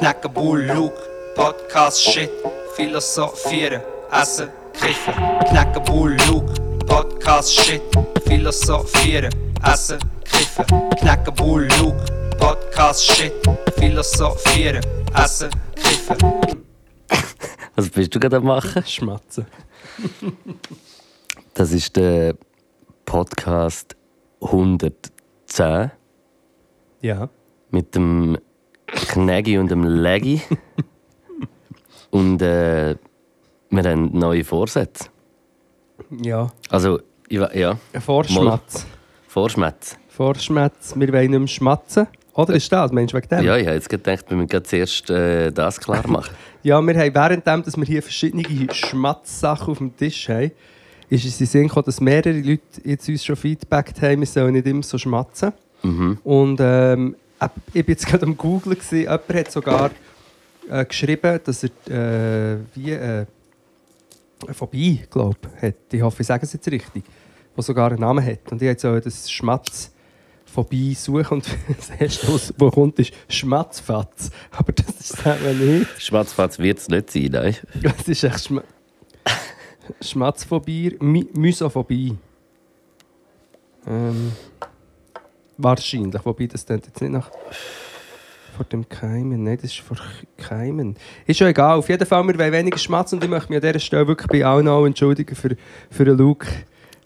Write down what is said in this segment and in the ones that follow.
knacken Bull, Luke, Podcast, Shit, philosophieren, essen, kiffen. Knacken Bull, Luke, Podcast, Shit, philosophieren, essen, kiffen. Knacken Bull, Luke, Podcast, Shit, philosophieren, essen, kiffen. Was bist du gerade am machen? Schmatzen. Das ist der Podcast 110 Ja. mit dem Knägi und dem Leggi. und äh, wir haben neue Vorsätze. Ja. Also, ich, we- ja, Ein Vorschmatz. Vorschmätze. Vorschmatz. Wir wollen nicht mehr schmatzen. Oder ist das? Meinst du wegen dem? Ja, ich habe jetzt gedacht, wir müssen zuerst äh, das klar machen. Ja, wir haben währenddem, dass wir hier verschiedene Schmatzsachen auf dem Tisch haben, ist es in Sinn gekommen, dass mehrere Leute jetzt uns schon Feedback haben, wir sollen nicht immer so schmatzen. mhm. Und ähm, ich war jetzt gerade am Googlen, gewesen. jemand hat sogar äh, geschrieben, dass er äh, wie äh, eine Phobie, glaube hat. Ich hoffe, ich sage es jetzt richtig. Die sogar einen Namen hat. Und ich jetzt so das Schmatzphobie suchen und das erste, was wo kommt, ist Schmatzfatz. Aber das ist es eben nicht. Schwarzfatz wird es nicht sein, nein. Das ist echt Schma Schmatzphobie, My Mysophobie. Ähm, wahrscheinlich, wobei das klingt jetzt nicht nach vor dem Keimen. Nein, das ist vor Keimen. Ist schon egal. Auf jeden Fall, wir wollen weniger schmatzen und ich möchte mich an dieser Stelle wirklich bei allen auch entschuldigen für, für den Luke.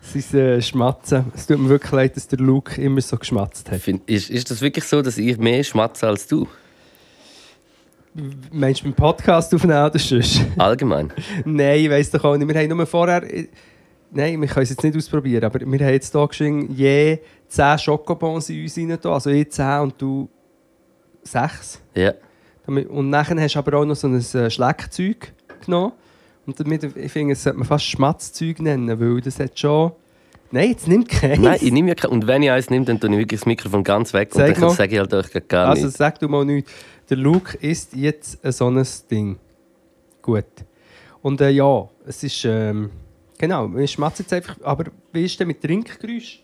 Sein äh, Schmatzen. Es tut mir wirklich leid, dass der Luke immer so geschmatzt hat. Find, ist, ist das wirklich so, dass ich mehr schmatze als du? Meinst du beim Podcast aufnehmen oder sonst? Allgemein. Nein, ich weiss doch auch nicht. Wir haben nur vorher. Nein, wir können es jetzt nicht ausprobieren, aber wir haben jetzt hier geschrieben, je 10 Schokobons in uns rein. Also ich 10 und du 6. Ja. Und nachher hast du aber auch noch so ein äh, Schleckzeug genommen. Und damit, ich finde, es sollte man fast Schmatzzeug nennen, weil das hat schon. Nein, jetzt nimmt keins. Nein, ich nehme ja kein, Und wenn ich eins nehme, dann tue ich wirklich das Mikrofon ganz weg Sag und dann mal. sage ich halt euch gar Also nicht. sag du mal nichts. Der Luke ist jetzt ein so ein Ding. Gut. Und äh, ja, es ist. Ähm, genau, wir schmatzen jetzt einfach. Aber wie ist denn mit Trinkgeräusch?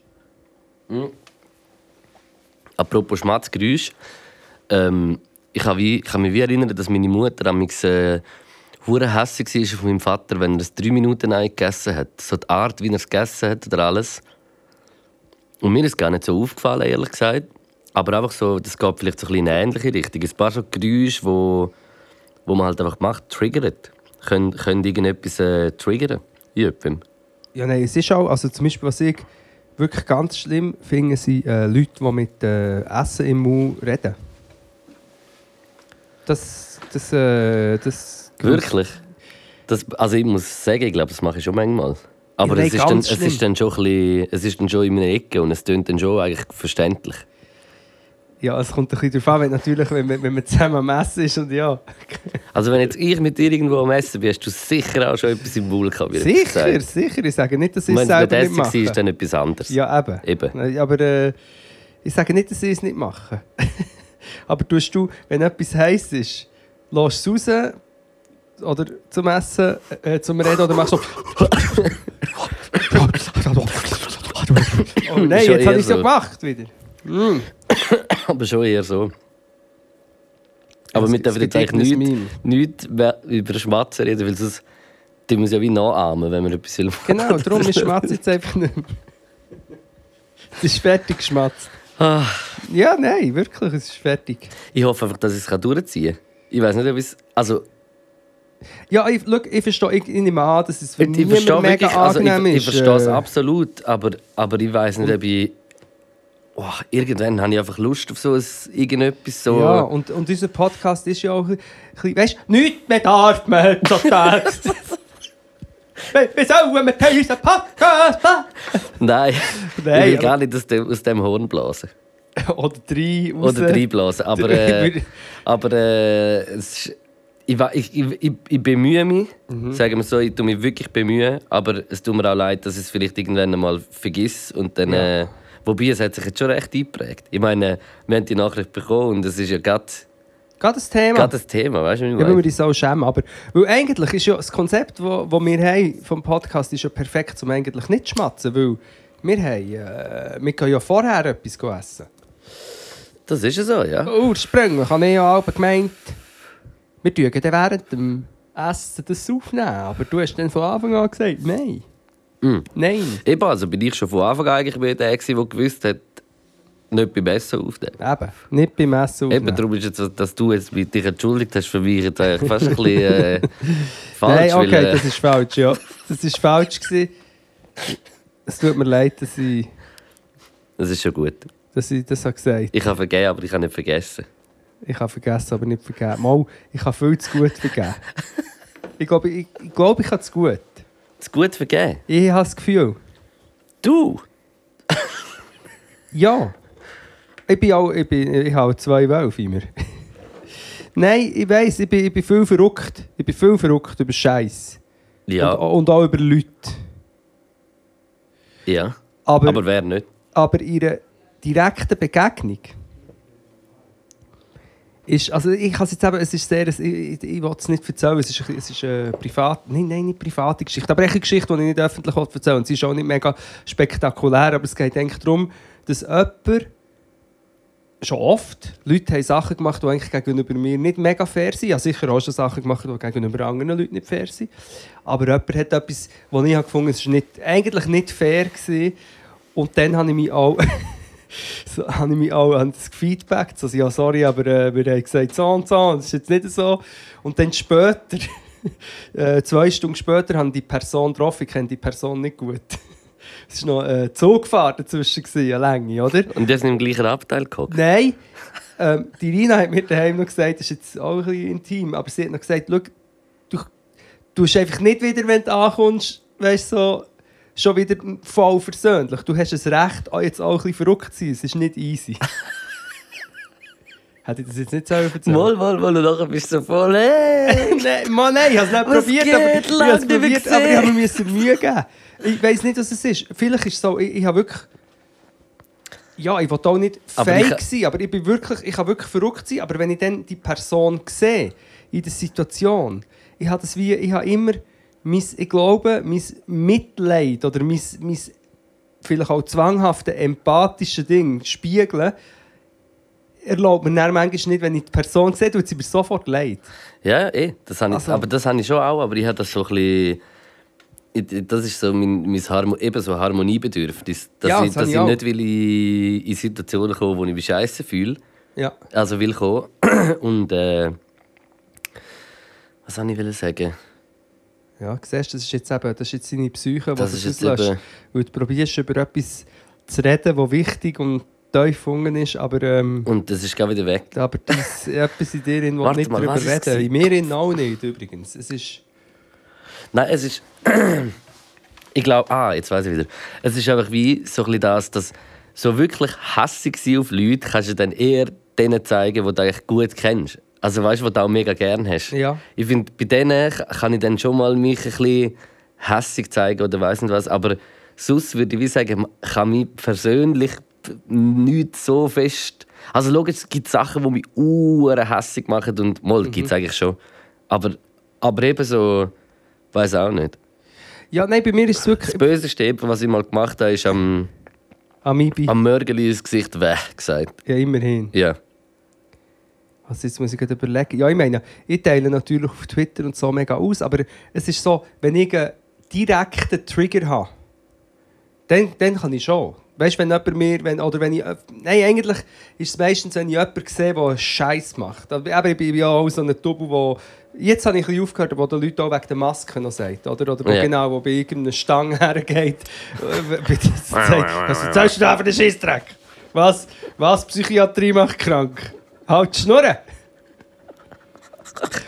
Apropos Schmatzgeräusch. Ähm, ich, kann wie, ich kann mich wie erinnern, dass meine Mutter am äh, hässig war auf meinem Vater, wenn er es drei Minuten gegessen hat. So die Art, wie er es gegessen hat oder alles. Und mir ist gar nicht so aufgefallen, ehrlich gesagt. Aber einfach so, das geht vielleicht so ein in eine ähnliche Richtung. Ein paar so Geräusche, wo man halt einfach macht, triggert. Können, können irgendetwas äh, triggern. In jemandem. Ja, nein, es ist auch. Also zum Beispiel, was ich wirklich ganz schlimm finde, sind äh, Leute, die mit äh, Essen im Mund reden. Das. Das. Äh, das Wirklich? Das, also ich muss sagen, ich glaube, das mache ich schon manchmal. Aber Ja, nein, es, ist dann, es ist dann schon ein bisschen, es ist dann schon in meiner Ecke und es tönt dann schon eigentlich verständlich. Ja, es kommt ein bisschen darauf an, wenn, natürlich, wenn, man- wenn man zusammen am Essen ist und ja. Also wenn jetzt ich mit dir irgendwo am Essen bin, hast du sicher auch schon etwas im Maul gehabt. Sicher, gesagt. sicher. Ich sage nicht, dass ich es wenn es selber nicht nicht Essen war, mache. ist dann etwas anderes. Ja, eben. Eben. Aber äh, ich sage nicht, dass ich es nicht mache. aber tust du, wenn etwas heiß ist, lässt du es raus oder zum Essen, äh, zum Reden oder machst du so. oh nein, jetzt habe ich es ja gemacht wieder. Aber schon eher so. Aber Es- wir dürfen jetzt eigentlich nichts, nichts über Schmatzen reden, weil sonst wir es ja wie nachahmen, wenn wir etwas will. Genau, darum ist Schmatz jetzt einfach nicht mehr. Es ist fertig geschmatzt. Ah, Ja, nein, wirklich, es ist fertig. Ich hoffe einfach, dass ich es durchziehen kann. Ich weiß nicht, ob ich es... Also, Ja, ich, schau, ich verstehe, ich, ich nehme an, dass es für ich, mega wirklich, also ich, angenehm ich ist. verstehe es äh, absolut, aber, aber ich weiß nicht, ob ich... Oh, irgendwann habe ich einfach Lust auf so ein, irgendetwas so... Ja, und, und unser Podcast ist ja auch ein bisschen, weißt du, nichts mehr darf man heutzutage. Wie sollen wir unseren Podcast? Nein, Nein, ich will gar nicht aus dem, aus dem Horn blasen. Oder drei raus. Oder reinblasen. Aber, äh, aber äh, es ist, ich, ich, ich, ich, bemühe mich, Mhm. sagen wir so, ich tue mich wirklich bemühen, aber es tut mir auch leid, dass ich es vielleicht irgendwann einmal vergiss und dann... Äh, wobei, es hat sich jetzt schon recht eingeprägt. Ich meine, wir haben die Nachricht bekommen und es ist ja gerade Gerade das Thema. gerade das Thema, weißt du, wie ich ja, weil wir meine? auch schämen. Aber, weil eigentlich ist ja das Konzept, das wo, wo wir haben vom Podcast ist ja perfekt, um eigentlich nicht zu schmatzen. Weil wir, haben, äh, wir können ja vorher etwas essen. Das ist ja so, ja. Ursprünglich habe ich ja auch gemeint, Wir tun dann während dem Essen das aufnehmen, aber du hast dann von Anfang an gesagt, nein. Mm. Nein. Eben, also bin ich schon von Anfang an eigentlich der, der gewusst hat, nicht beim Essen aufnehmen. Eben, nicht beim Essen aufnehmen. Eben, darum ist jetzt, so, dass du jetzt mit dich entschuldigt hast, für mich jetzt eigentlich fast ein bisschen äh, falsch. Nein, okay, weil, äh, das ist falsch, ja. Das ist falsch gewesen. Es tut mir leid, dass ich, das ist schon gut. dass ich das habe gesagt Ich habe vergeben, aber ich habe nicht vergessen. Ich habe vergessen, aber nicht vergeben. Mal, ich habe viel zu gut vergeben. ich glaube, ich, ich, glaube, ich habe zu gut. Das gut vergeben. Ich habe das Gefühl, Du? ja. Ich bin auch, ich, bin, ich habe zwei Wölfe immer. Nein, ich weiss, ich bin, ich bin viel verrückt. Ich bin viel verrückt über Scheiß. Ja, Und, und auch über Leute. ja. Aber, Aber wer nicht? aber ihre direkte Begegnung ist, also ich kann es jetzt eben, es ist sehr, ich, ich, ich will es nicht erzählen, es ist, es ist eine privat, nein, nein, nicht private Geschichte, aber eine Geschichte, die ich nicht öffentlich erzählen will. Sie ist auch nicht mega spektakulär, aber es geht eigentlich darum, dass jemand, schon oft, Leute haben Sachen gemacht, die eigentlich gegenüber mir nicht mega fair sind. Ich habe sicher auch schon Sachen gemacht, die gegenüber anderen Leuten nicht fair sind. Aber jemand hat etwas, was ich gefunden habe, es war nicht, eigentlich nicht fair. Gewesen. Und dann habe ich mich auch, so, habe ich mich auch an das Feedback, also ja, sorry, aber äh, wir haben gesagt so und so, das ist jetzt nicht so. Und dann später, äh, zwei Stunden später, haben die Person getroffen, ich kenne die Person nicht gut. Es war noch eine Zugfahrt dazwischen, eine Länge, oder? Und die sind im gleichen Abteil gehockt. Nein, ähm, die Rina hat mir daheim noch gesagt, das ist jetzt auch ein bisschen intim, aber sie hat noch gesagt, du, du hast einfach nicht wieder, wenn du ankommst, weißt, so, schon wieder voll versöhnlich. Du hast ein Recht, auch jetzt auch ein bisschen verrückt zu sein. Es ist nicht easy. Hätte ich das jetzt nicht selber erzählt? Mal, mal, mal, und nachher bist du so voll, hey! nein, Mann, nein, ich habe es nicht probiert, geht? aber, ich habe es probiert, aber ich habe mir Mühe geben. Ich weiß nicht, was es ist. Vielleicht ist es so, ich, ich habe wirklich... Ja, ich will auch nicht Aber fake ich- sein, aber ich bin wirklich, ich kann wirklich verrückt sein, aber wenn ich dann die Person sehe, in der Situation, ich habe das wie, ich habe immer, mein, ich glaube, mein Mitleid oder mein, mein vielleicht auch zwanghafte, empathische Ding spiegeln, erlaubt mir dann manchmal nicht, wenn ich die Person sehe, tut sie mir sofort leid. Ja, eh, das habe ich, Also- aber das habe ich schon auch, aber ich habe das so ein bisschen... ich- Das ist so mein, mein Harmo, eben so Harmoniebedürfnis. Dass Ja, ich, das habe dass ich ich nicht will in, in Situationen komme, wo ich mich scheiße fühle. Ja. Also will kommen. Und äh, was soll ich sagen? Ja, siehst du, das ist jetzt eben, das ist jetzt deine Psyche, jetzt auslöst. eben- Weil du probierst über etwas zu reden, das wichtig und tief gefunden ist, aber, ähm, Und das ist gerade wieder weg. aber das, etwas in dir Warte nicht mal, darüber was reden. In mir in auch nicht, übrigens. Es ist... Nein, es ist. ich glaube, ah, jetzt weiß ich wieder. Es ist einfach wie so ein bisschen das, dass so wirklich hässig sein auf Leute kannst du dann eher denen zeigen, die du eigentlich gut kennst. Also weißt du, die du auch mega gerne hast. Ja. Ich finde, bei denen kann ich dann schon mal mich ein bisschen hässig zeigen oder weiß nicht was. Aber sonst würde ich wie sagen, kann mich persönlich nicht so fest. Also logisch, es gibt Sachen, die mich uhren hässig machen und mal Mhm. gibt es eigentlich schon. Aber, aber eben so, weiß auch nicht. Ja, nein, bei mir ist es Das wirklich... Böseste, eben, was ich mal gemacht habe, ist am, Amibi. am Mörgeli ins Gesicht weh gesagt. Ja, immerhin. Ja. Also jetzt muss ich gerade überlegen. Ja, ich meine, ich teile natürlich auf Twitter und so mega aus, aber es ist so, wenn ich einen direkten Trigger habe, dann, dann kann ich schon. Weißt du, wenn jemand mir, wenn, oder wenn ich, nein, eigentlich ist es meistens, wenn ich jemanden sehe, der einen Scheiß macht. Aber ich bin ja auch so ein Double, wo, jetzt habe ich ein bisschen aufgehört, wo die Leute auch wegen der Maske noch sagt, oder? Oder wo Ja. genau, wo bei irgendeiner Stange hergeht. du da für den Scheissdreck? Was? Was? Psychiatrie macht krank? Halt die Schnurren!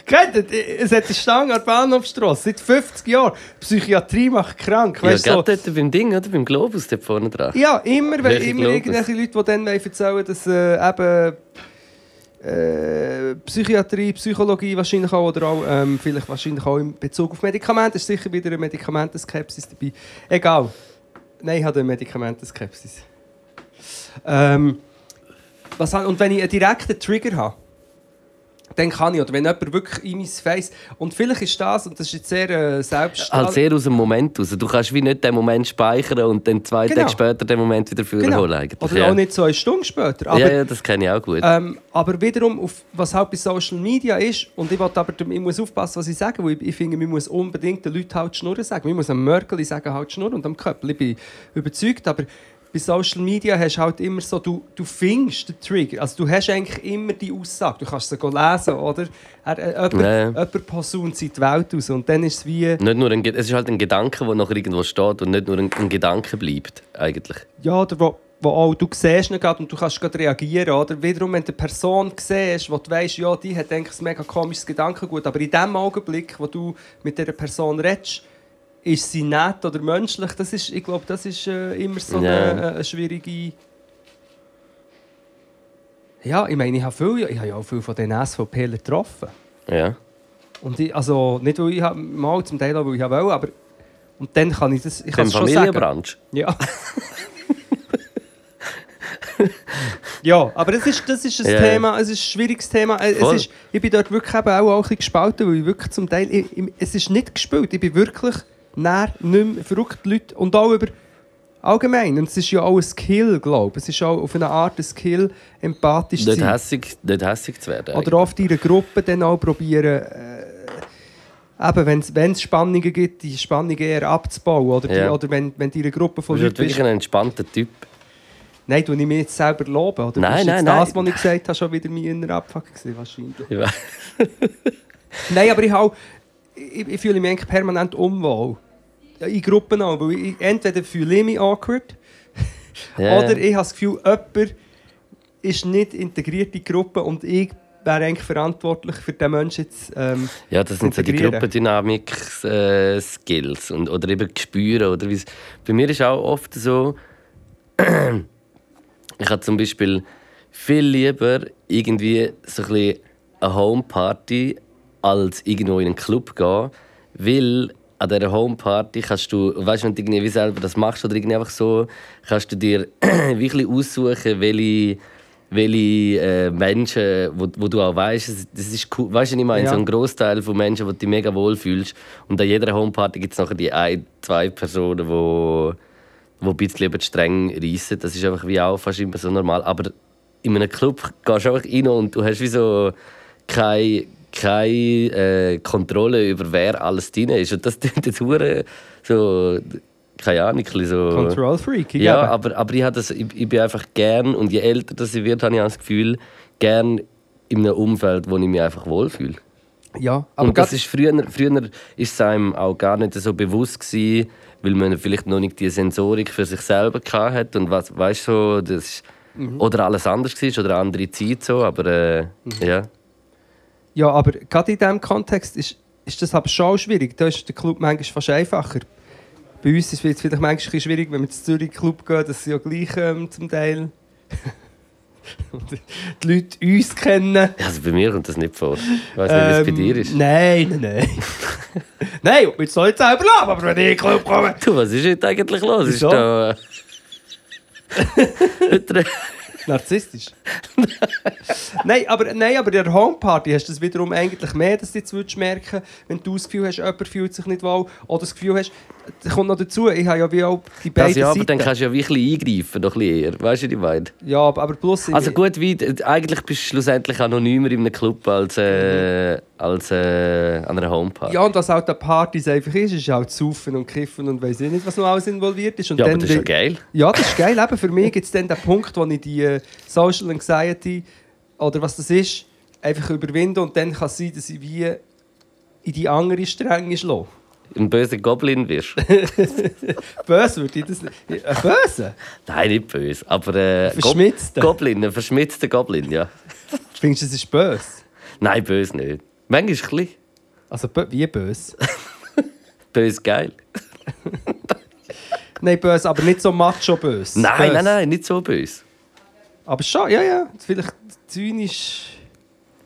Kennt ihr? Es hat eine Stange an der Bahnhofstrasse seit 50 Jahren. Psychiatrie macht krank. Ja, Weißt, gerade so, dort beim Ding, oder? Beim Globus dort vorne dran. ja, immer, Welche immer Globus? irgendwelche Leute, die dann erzählen dass äh, eben äh, Psychiatrie, Psychologie wahrscheinlich auch, oder auch, ähm, vielleicht wahrscheinlich auch in Bezug auf Medikamente, ist sicher wieder eine Medikamentenskepsis dabei. Egal. Nein, ich habe eine Medikamentenskepsis. Ähm, was, und wenn ich einen direkten Trigger habe, dann kann ich. Oder wenn jemand wirklich in mein Face... Und vielleicht ist das, und das ist jetzt sehr äh, selbst... Halt sehr aus dem Moment raus. Du kannst wie nicht den Moment speichern und dann zwei Genau. Tage später den Moment wieder führen Genau. holen. Eigentlich. Oder ja. auch nicht so eine Stunde später. Aber, ja, ja, das kenne ich auch gut. Ähm, aber wiederum, auf, was halt bei Social Media ist, und ich, aber, ich muss aufpassen, was ich sage, weil ich, ich finde, man muss unbedingt den Leuten halt die Schnurren sagen. Man muss am Mörkeli sagen, halt die Schnurren und am Köppel. Ich bin überzeugt, aber bei Social Media hast du halt immer so, du, du findest den Trigger. Also du hast eigentlich immer die Aussage. Du kannst sie lesen, oder? Er, äh, jemand, ja. jemand posaunt sie die Welt raus und dann ist es wie... Nicht nur ein, es ist halt ein Gedanke, der nachher irgendwo steht und nicht nur ein, ein Gedanke bleibt, eigentlich. Ja, oder wo, wo auch du siehst ihn und du kannst gerade reagieren. Oder wiederum, wenn du eine Person siehst, wo du weißt, ja, die hat eigentlich ein mega komisches Gedankengut, aber in dem Augenblick, wo du mit dieser Person redest, ist sie nett oder menschlich, das ist, ich glaube, das ist äh, immer so eine, Ja. eine, eine schwierige... Ja, ich meine, ich habe, viel, ich habe ja auch viele von den SVPler getroffen. Ja. Und ich, also, nicht, weil ich mal zum Teil auch, weil ich habe wollte, aber... Und dann kann ich das, ich kann es schon sagen. Ja. ja, aber das ist, das ist ein Ja. Thema, es ist ein schwieriges Thema. Äh, Es Voll. ist, ich bin dort wirklich eben auch, auch ein bisschen gespalten, weil ich wirklich zum Teil, ich, ich, es ist nicht gespielt, ich bin wirklich näher, nicht mehr verrückt Leute und auch über allgemein, und es ist ja auch ein Skill, glaube ich, es ist auch auf eine Art ein Skill, empathisch zu sein. hässig, nicht hässig zu werden. Oder oft in einer Gruppe dann auch probieren, äh, eben, wenn es Spannungen gibt, die Spannungen eher abzubauen. Oder, die, Ja. oder wenn, wenn du in einer Gruppe Du von bist Leuten bist, wirklich ein entspannter Typ. Nein, du ich mich jetzt selber loben, oder? Nein, nein, nein. das, was ich gesagt habe, schon wieder mein innerer Abfuck gewesen, wahrscheinlich. Ich weiss. Nein, aber ich, hab, ich, ich fühle mich eigentlich permanent unwohl. In Gruppen auch, weil ich, entweder fühle ich mich awkward, Ja. oder ich habe das Gefühl, jemand ist nicht integriert in die Gruppe und ich wäre eigentlich verantwortlich für den Menschen jetzt. Ähm, Ja, das sind so die. Gruppendynamik-Skills und oder eben Gespüre. Oder wie's- Bei mir ist auch oft so, ich habe zum Beispiel viel lieber irgendwie so ein bisschen eine Homeparty als irgendwo in einen Club gehen, weil an dieser Homeparty kannst du, weißt du, wenn du irgendwie wie selber das machst oder irgendwie einfach so, kannst du dir wirklich aussuchen, welche welche äh, Menschen, wo, wo du auch weißt, das- ist cool. Weißt du, ich meine, Ja. so ein Großteil von Menschen, wo du dich mega wohl fühlst. Und an jeder Homeparty gibt es nachher die ein, zwei Personen, wo, wo ein bisschen über die Stränge reissen. Das ist einfach wie auch fast immer so normal. Aber in einem Club gehst du einfach rein und du hast wie so keine, keine äh, Kontrolle über wer alles drin ist. Und das tut jetzt hure so, keine Ahnung, so... Control Freak, ich Ja, aber, aber ich, das, ich, ich bin einfach gern, und je älter das ich werde, habe ich auch das Gefühl, gern in einem Umfeld, wo ich mich einfach wohlfühle. ja, aber Und das ist früher, früher ist es einem auch gar nicht so bewusst gewesen, weil man vielleicht noch nicht die Sensorik für sich selber hatte und was, weißt so, das ist, Mhm. oder alles anders war oder eine andere Zeit so, aber äh, Mhm. ja. Ja, aber gerade in diesem Kontext ist, ist das aber schon schwierig. Da ist der Club manchmal fast einfacher. Bei uns ist es vielleicht manchmal ein bisschen schwierig, wenn wir zu Zürich Club gehen, dass sie ja gleich ähm, zum Teil die Leute uns kennen. Also bei mir kommt das nicht vor. Ich weiß nicht, wie es bei Ähm, dir ist. Nein, nein, nein. nein, ich es nicht selber lassen, aber wenn ich in den Club komme... Du, was ist heute eigentlich los? Ist Wieso? da, äh, Narzisstisch. nein, aber, nein, aber in der Homeparty hast du das wiederum eigentlich mehr, dass du jetzt würdest merken wenn du das Gefühl hast, jemand fühlt sich nicht wohl, oder das Gefühl hast, da kommt noch dazu, ich habe ja wie auch die beiden das ja, aber Seiten. dann kannst du ja wirklich eingreifen, noch ein bisschen eher. Weißt du, wie ich meine? ja, aber, aber plus... Also gut, wie, eigentlich bist du schlussendlich anonymer in einem Club als, äh, als äh, an einer Homeparty. Ja, und was halt an Partys einfach ist, ist halt Saufen und Kiffen und weiss ich nicht, was noch alles involviert ist. Und Ja, aber dann das ist ja geil. Ja, das ist geil. Eben für mich gibt es dann den Punkt, wo ich die äh, Social Anxiety oder was das ist, einfach überwinde und dann kann es sein, dass ich wie in die andere Strenge schlage. Ein böser Goblin wirst. Böse würde ich das nicht. Ein Böse? Nein, nicht böse, aber äh, Go- Verschmitzter? Goblin, ein verschmitzter Goblin, ja. Findest du, das ist böse? Nein, böse nicht. Manchmal ist es ein Also wie böse? böse geil. Nein, böse, aber nicht so macho böse. Nein, böse. nein, nein, nicht so böse. Aber schon, ja, ja. Vielleicht zynisch.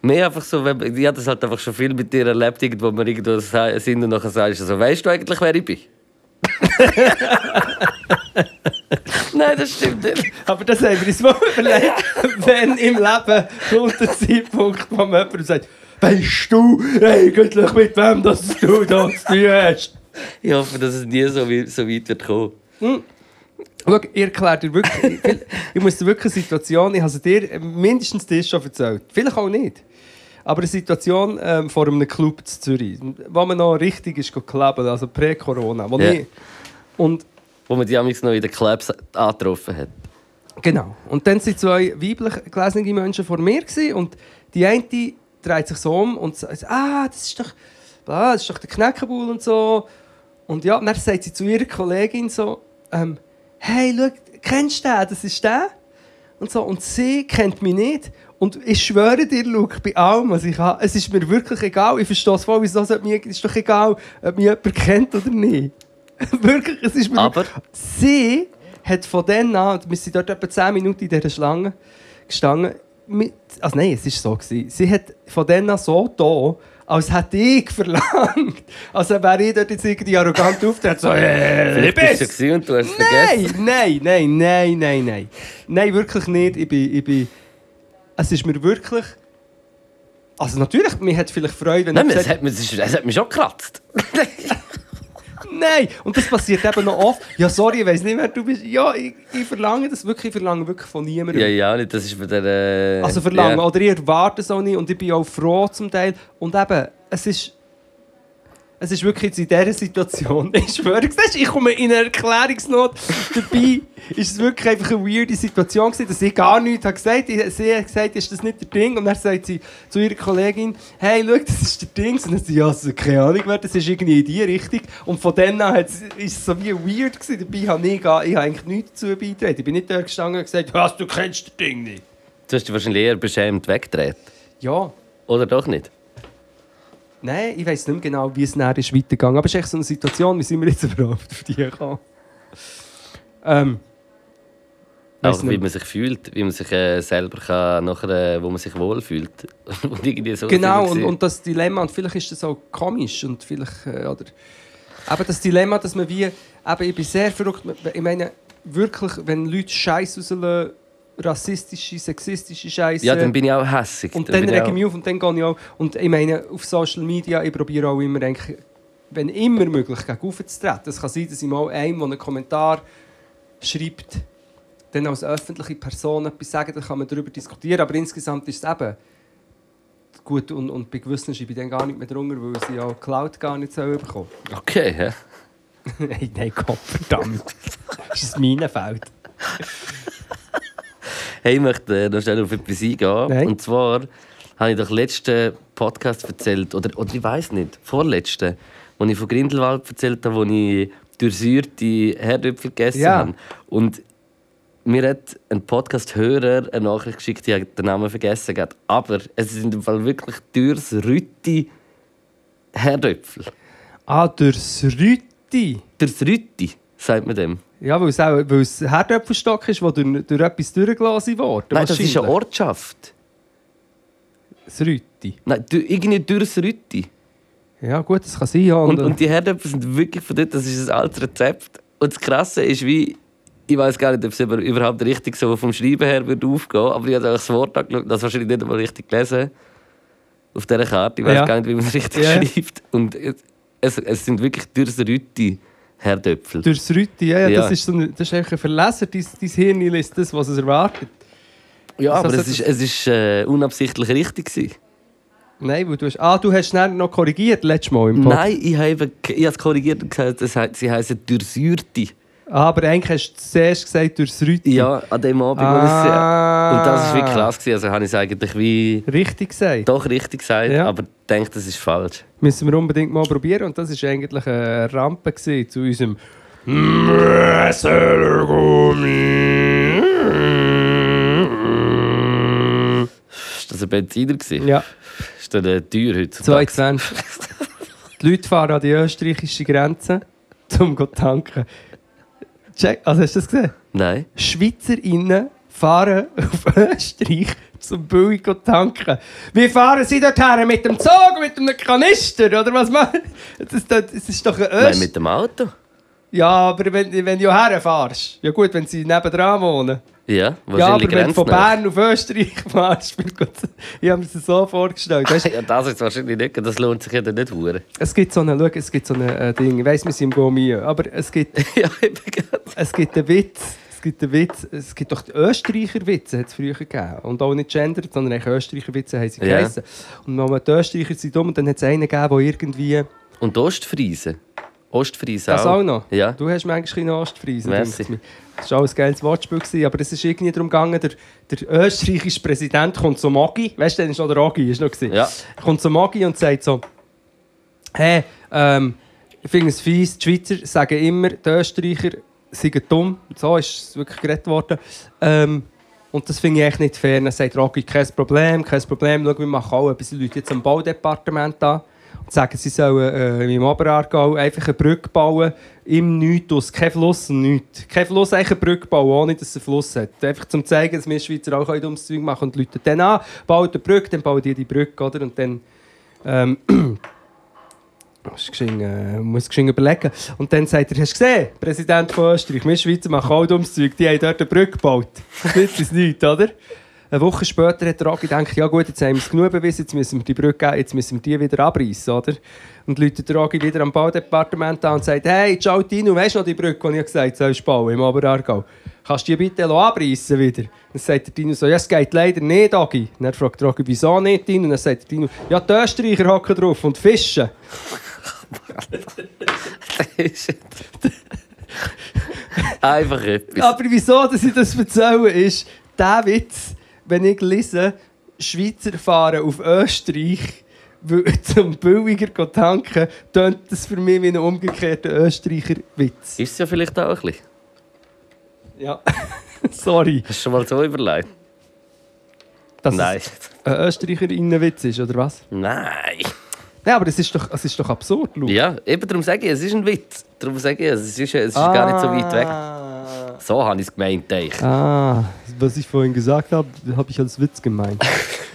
Mehr einfach so, wenn, ich habe das halt einfach schon viel mit dir erlebt, irgendwo wir irgendwo sind und nachher sagst du so, weißt du eigentlich, wer ich bin? Nein, das stimmt nicht. Aber das haben wir uns mal überlegt, wenn im Leben kommt der Zeitpunkt, wo man jemand sagt, weißt du eigentlich mit wem das du das zu tun hast? Ich hoffe, dass es nie so, so weit wird kommen. Schau, ich erkläre dir wirklich, ich, ich muss dir wirklich eine Situation, ich habe sie dir mindestens dir schon erzählt, vielleicht auch nicht. Aber eine Situation ähm, vor einem Club in Zürich, wo man noch richtig ist geklappt, also prä-Corona. wo Ja. ich- Und Wo man die amigs noch in den Clubs angetroffen hat. Genau. Und dann waren zwei weiblich gelesene Menschen vor mir gewesen, und die eine dreht sich so um und sagt, ah, das ist doch, das ist doch der Knäckebull und so. Und ja, dann sagt sie zu ihrer Kollegin so, ähm, hey, schau, kennst du den? Das ist der. Und, so. und sie kennt mich nicht. Und ich schwöre dir, Luke, bei allem, was ich habe, es ist mir wirklich egal. Ich verstehe es voll, wieso es mir, ist doch egal, ob mich jemand kennt oder nicht. wirklich, es ist mir... Aber- Sie hat von dann an, wir sind dort etwa 10 Minuten in dieser Schlange gestanden, mit, also nein, es war so. Gewesen. Sie hat von dann an so da, als hätte ich verlangt. Also wäre ich dort jetzt irgendwie arrogant auftreten, so, äh, bist du und du hast. Nein, nein, nein, nein, nein, nein. Nein, wirklich nicht. Ich bin, ich bin, es ist mir wirklich... Also natürlich, mir hat vielleicht Freude, wenn Nein, ich es hat, es ist- es hat mich schon gekratzt. Nein! Und das passiert eben noch oft. Ja, sorry, ich weiß nicht, wer du bist. Ja, ich, ich verlange das wirklich, ich verlange wirklich von niemandem. Ja, ja, nicht. Das ist bei der. Äh, Also verlangen. Ja. Oder ich erwarte es auch nicht und ich bin auch froh zum Teil. Und eben, es ist... Es ist wirklich jetzt in dieser Situation, ich schwöre, siehst ich komme in eine Erklärungsnot dabei, ist es wirklich einfach eine weirde Situation gewesen, dass ich gar nichts habe gesagt habe. Sie hat gesagt, ist das nicht der Ding? Und dann sagt sie zu ihrer Kollegin, hey, schau, das ist der Ding. Und dann sagt sie, ja, also, keine Ahnung, wer, das ist irgendwie in die Richtung. Und von dann an ist es so wie weird gewesen. Dabei habe ich, gar- ich habe eigentlich nichts dazu beigetragen. Ich bin nicht da gestanden und gesagt, was, du kennst das Ding nicht. Du hast dich wahrscheinlich eher beschämt weggedreht. Ja, Oder doch nicht? Nein, ich weiß nicht mehr genau, wie es nachher ist weitergegangen. Aber es ist echt so eine Situation, wie sind wir jetzt überhaupt auf die gekommen? Ähm, Auch wie man sich fühlt, wie man sich äh, selber kann, nachher, äh, wo man sich wohlfühlt. und irgendwie so genau, und, und das Dilemma, und vielleicht ist das auch komisch, und vielleicht, äh, oder, aber das Dilemma, dass man wie, eben, ich bin sehr verrückt, ich meine, wirklich, wenn Leute Scheiß rauslassen, rassistische, sexistische Scheiße. Ja, dann bin ich auch hässig. Und Dann dann rege ich mich auf und dann gehe ich auch. Und ich meine, auf Social Media, ich probiere auch immer, eigentlich, wenn immer möglich, gegen aufzutreten. Es kann sein, dass ich mal einem, der einen Kommentar schreibt, dann als öffentliche Person etwas sagen, dann kann man darüber diskutieren. Aber insgesamt ist es eben gut. Und, und bei gewissen schreibe ich dann gar nicht mehr drunter, weil sie ja Cloud gar nicht so bekommen. Okay, ja. nein, nein, Gott, verdammt. das ist ein Minenfeld. Hey, ich möchte äh, noch schnell auf etwas eingehen. Nein. Und zwar habe ich doch letzten Podcast erzählt, oder, oder ich weiß nicht, vorletzten, wo ich von Grindelwald erzählt habe, wo ich durchsäuerte Herdöpfel gegessen Ja. habe. Und mir hat ein Podcast-Hörer eine Nachricht geschickt, ich habe den Namen vergessen. gehabt. Aber es sind im Fall wirklich durchsrütti Herdöpfel. Ah, durchs Rüti. Durchsrütti, sagt man dem. Ja, weil es auch weil es ein Herdöpfelstock ist, der durch, durch etwas durchgelassen wurde. Nein, das ist eine. Ortschaft. Das Rüti. Nein, du- irgendwie durchsrütti. Ja, gut, das kann sein. Ja. Und, und die Herdöpfel sind wirklich von dort, das ist ein altes Rezept. Und das Krasse ist, wie, ich weiß gar nicht, ob es über- überhaupt richtig so vom Schreiben her würde aufgehen, aber ich habe das Wort angeschaut, das wahrscheinlich nicht einmal richtig gelesen. Auf dieser Karte, ich weiß Ja. gar nicht, wie man es richtig Ja. schreibt. Und es, es, sind wirklich durchsrütti Herdöpfel. Durchs Rüti, ja, ja, Ja. Das, ist so ein, das ist einfach ein Verleser. Dein, dein Hirn liest das, was es erwartet. Ja, Das aber es ist, es ist äh, unabsichtlich richtig gewesen. Nein, weil du hast... Ah, du hast dann noch korrigiert, letztes Mal im Podcast. Nein, ich habe, ich habe es korrigiert und gesagt, das sie heißen durchsäurte. Aber eigentlich hast du zuerst gesagt, durchs Rüti. Ja, an dem Abend, Ah. Und das war wirklich krass. Gewesen. Also habe ich es eigentlich wie Richtig gesagt. doch richtig gesagt, Ja. aber denke, das ist falsch. Müssen wir unbedingt mal probieren. Und das war eigentlich eine Rampe gewesen zu unserem... Ist das ein Benziner? Gewesen? Ja. Ist das äh, teuer heute? 22. die Leute fahren an die österreichische Grenze, um zu tanken. Check, also hast du das gesehen? Nein. SchweizerInnen fahren auf Österreich zum billig tanken. Wie fahren sie dorthin? Mit dem Zug, mit einem Kanister? Oder was machen das, das, das ist doch ein Nein, Öst... mit dem Auto. Ja, aber wenn, wenn du herfährst. Ja gut, wenn sie nebendran wohnen. Ja, Ja, aber wahrscheinlich wenn du von. Bern auf Österreich fährst, ich habe mir das so vorgestellt. Weißt, Ja, das ist wahrscheinlich nicht, das lohnt sich ja nicht hure. es gibt so eine, schau, es gibt so ein äh, Ding, ich weiss, wir sind im Gomio, aber es gibt, ja, es gibt einen Witz, es gibt einen Witz, es gibt doch die Österreicher Witze, hat es früher gegeben. Und auch nicht gendert, sondern eigentlich Österreicher Witze haben sie Ja. geheißen. Und wenn man die Österreicher sind dumm, und dann hat es einen gegeben, der irgendwie, Und Ostfriesen. Ostfriesen das auch noch. Ja. Du hast manchmal eine Ostfriese. Merci. Das war auch ein geiles Wortspiel, gewesen, aber es ist irgendwie darum gegangen, der, der österreichische Präsident kommt zu Mogi, weißt du, dann ist noch der Ogi, ist noch gewesen. Ja. kommt zu Mogi und sagt so, hey, ähm, ich finde es fies, die Schweizer sagen immer, die Österreicher seien dumm. So ist es wirklich geredet worden. Ähm, und das finde ich echt nicht fair. Dann sagt Rocky, kein Problem, kein Problem. Schau, wir machen auch etwas. Leute jetzt am Baudepartement an sagen, sie sollen äh, im Oberaargau einfach eine Brücke bauen, im Nichts, kein Fluss nichts. Kein Fluss, einfach eine Brücke bauen, ohne dass es einen Fluss hat. Einfach zum zeigen, dass wir Schweizer auch dummes Zeug machen und die Leute dann an, bauen eine Brücke, dann bauen die die Brücke, oder? Und dann... Ähm, musst geschehen, äh, muss geschehen überlegen. Und dann sagt er, hast du gesehen, Präsident von Österreich, wir Schweizer machen auch dummes Zeug, die haben dort eine Brücke gebaut. Das uns nichts, oder? Eine Woche später hat der Rocky gedacht, ja gut, jetzt haben wir es genug bewiesen, jetzt müssen wir die Brücke, jetzt müssen wir die wieder abreißen, oder? Und läutet der Rocky wieder am Baudepartement an und sagt, hey, ciao Tino, weißt du noch die Brücke, die ich gesagt habe, sollst bauen im Oberaargau? Kannst du die bitte abreißen wieder? Dann sagt der Tino so, ja, es geht leider nicht, Ogi. Dann fragt der Rocky, wieso nicht, Tino? Und dann sagt der Tino, ja, die Österreicher hocken drauf und fischen. Einfach etwas. Aber wieso, dass ich das erzähle, ist, der Witz, wenn ich lese, Schweizer fahren auf Österreich, zum billiger tanken, tönt das für mich wie ein umgekehrter Österreicher Witz. Ist es ja vielleicht auch ein bisschen. Ja, sorry. Hast du schon mal so überlegt? Dass Nein. es ein Österreicher Innenwitz ist, oder was? Nein. Nein, aber es ist doch, es ist doch absurd, Lu. Ja, eben darum sage ich, es ist ein Witz. Darum sage ich, es ist, es ist gar nicht so weit weg. weg. So habe ich es gemeint. Ich. Ah, was ich vorhin gesagt habe, habe ich als Witz gemeint.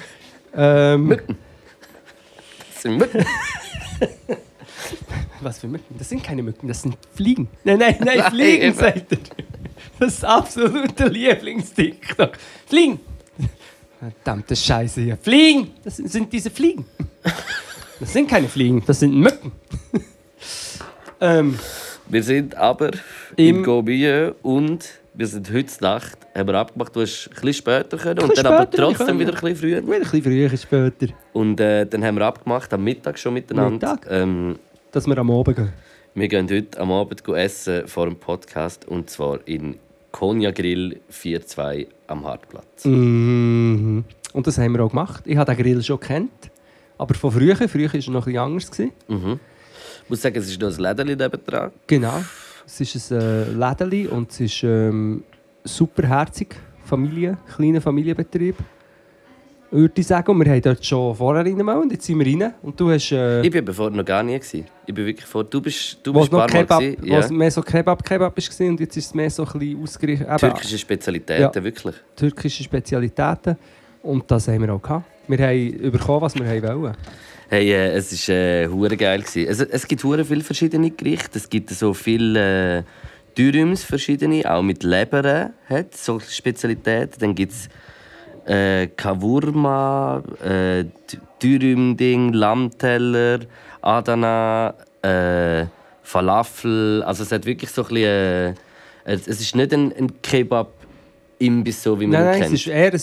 ähm, Das sind Mücken. was für Mücken? Das sind keine Mücken, das sind Fliegen. Nein, nein, nein, Nein, Fliegen, sagt er. Das ist absoluter Lieblings-TikTok. Fliegen! Verdammte Scheiße hier. Fliegen! Das sind, sind diese Fliegen. Das sind keine Fliegen, das sind Mücken. ähm, Wir sind aber im, Im- Gobie und wir sind heute Nacht, haben wir abgemacht, du hast ein bisschen später können und dann aber trotzdem wieder ein bisschen früher. wieder ein bisschen früher später, Und äh, dann haben wir abgemacht, am Mittag schon miteinander. Mittag? Ähm, dass wir am Abend gehen. wir gehen heute am Abend essen vor dem Podcast und zwar in Konya Grill 42 am Hartplatz. Mhm. Und das haben wir auch gemacht. Ich habe den Grill schon kennt, aber von früher. Früher war er noch ein bisschen anders. Mhm. Ich muss sagen, es ist noch ein Läden nebendran. Genau. Es ist ein äh, Lädeli und es ist ähm, super herzig. Familie, kleiner Familienbetrieb. Würde ich sagen. Und wir haben dort schon vorher rein und jetzt sind wir rein. Und du hast... Äh, Ich war bevor noch gar nie. Gewesen. Ich bin wirklich vor. Du bist, du bist noch. Kebab, es Ja. mehr so Kebab-Kebab war und jetzt ist es mehr so ein bisschen ausgerichtet. Türkische Spezialitäten, Ja. wirklich. türkische Spezialitäten. Und das haben wir auch gehabt. Wir haben bekommen, was wir wollen. Hey, äh, es war äh, geil. gewesen. Es, es gibt hure viele verschiedene Gerichte. Es gibt so viele äh, Dürüms, verschiedene, auch mit Leber hat so Spezialitäten. Dann gibt es äh, Kavurma, äh, Dürüm-Ding, Lammteller, Adana, äh, Falafel. Also es hat wirklich so ein bisschen... Äh, es ist nicht ein, ein Kebab-Imbiss, so wie man Nein, nein, kennt. es ist eher ein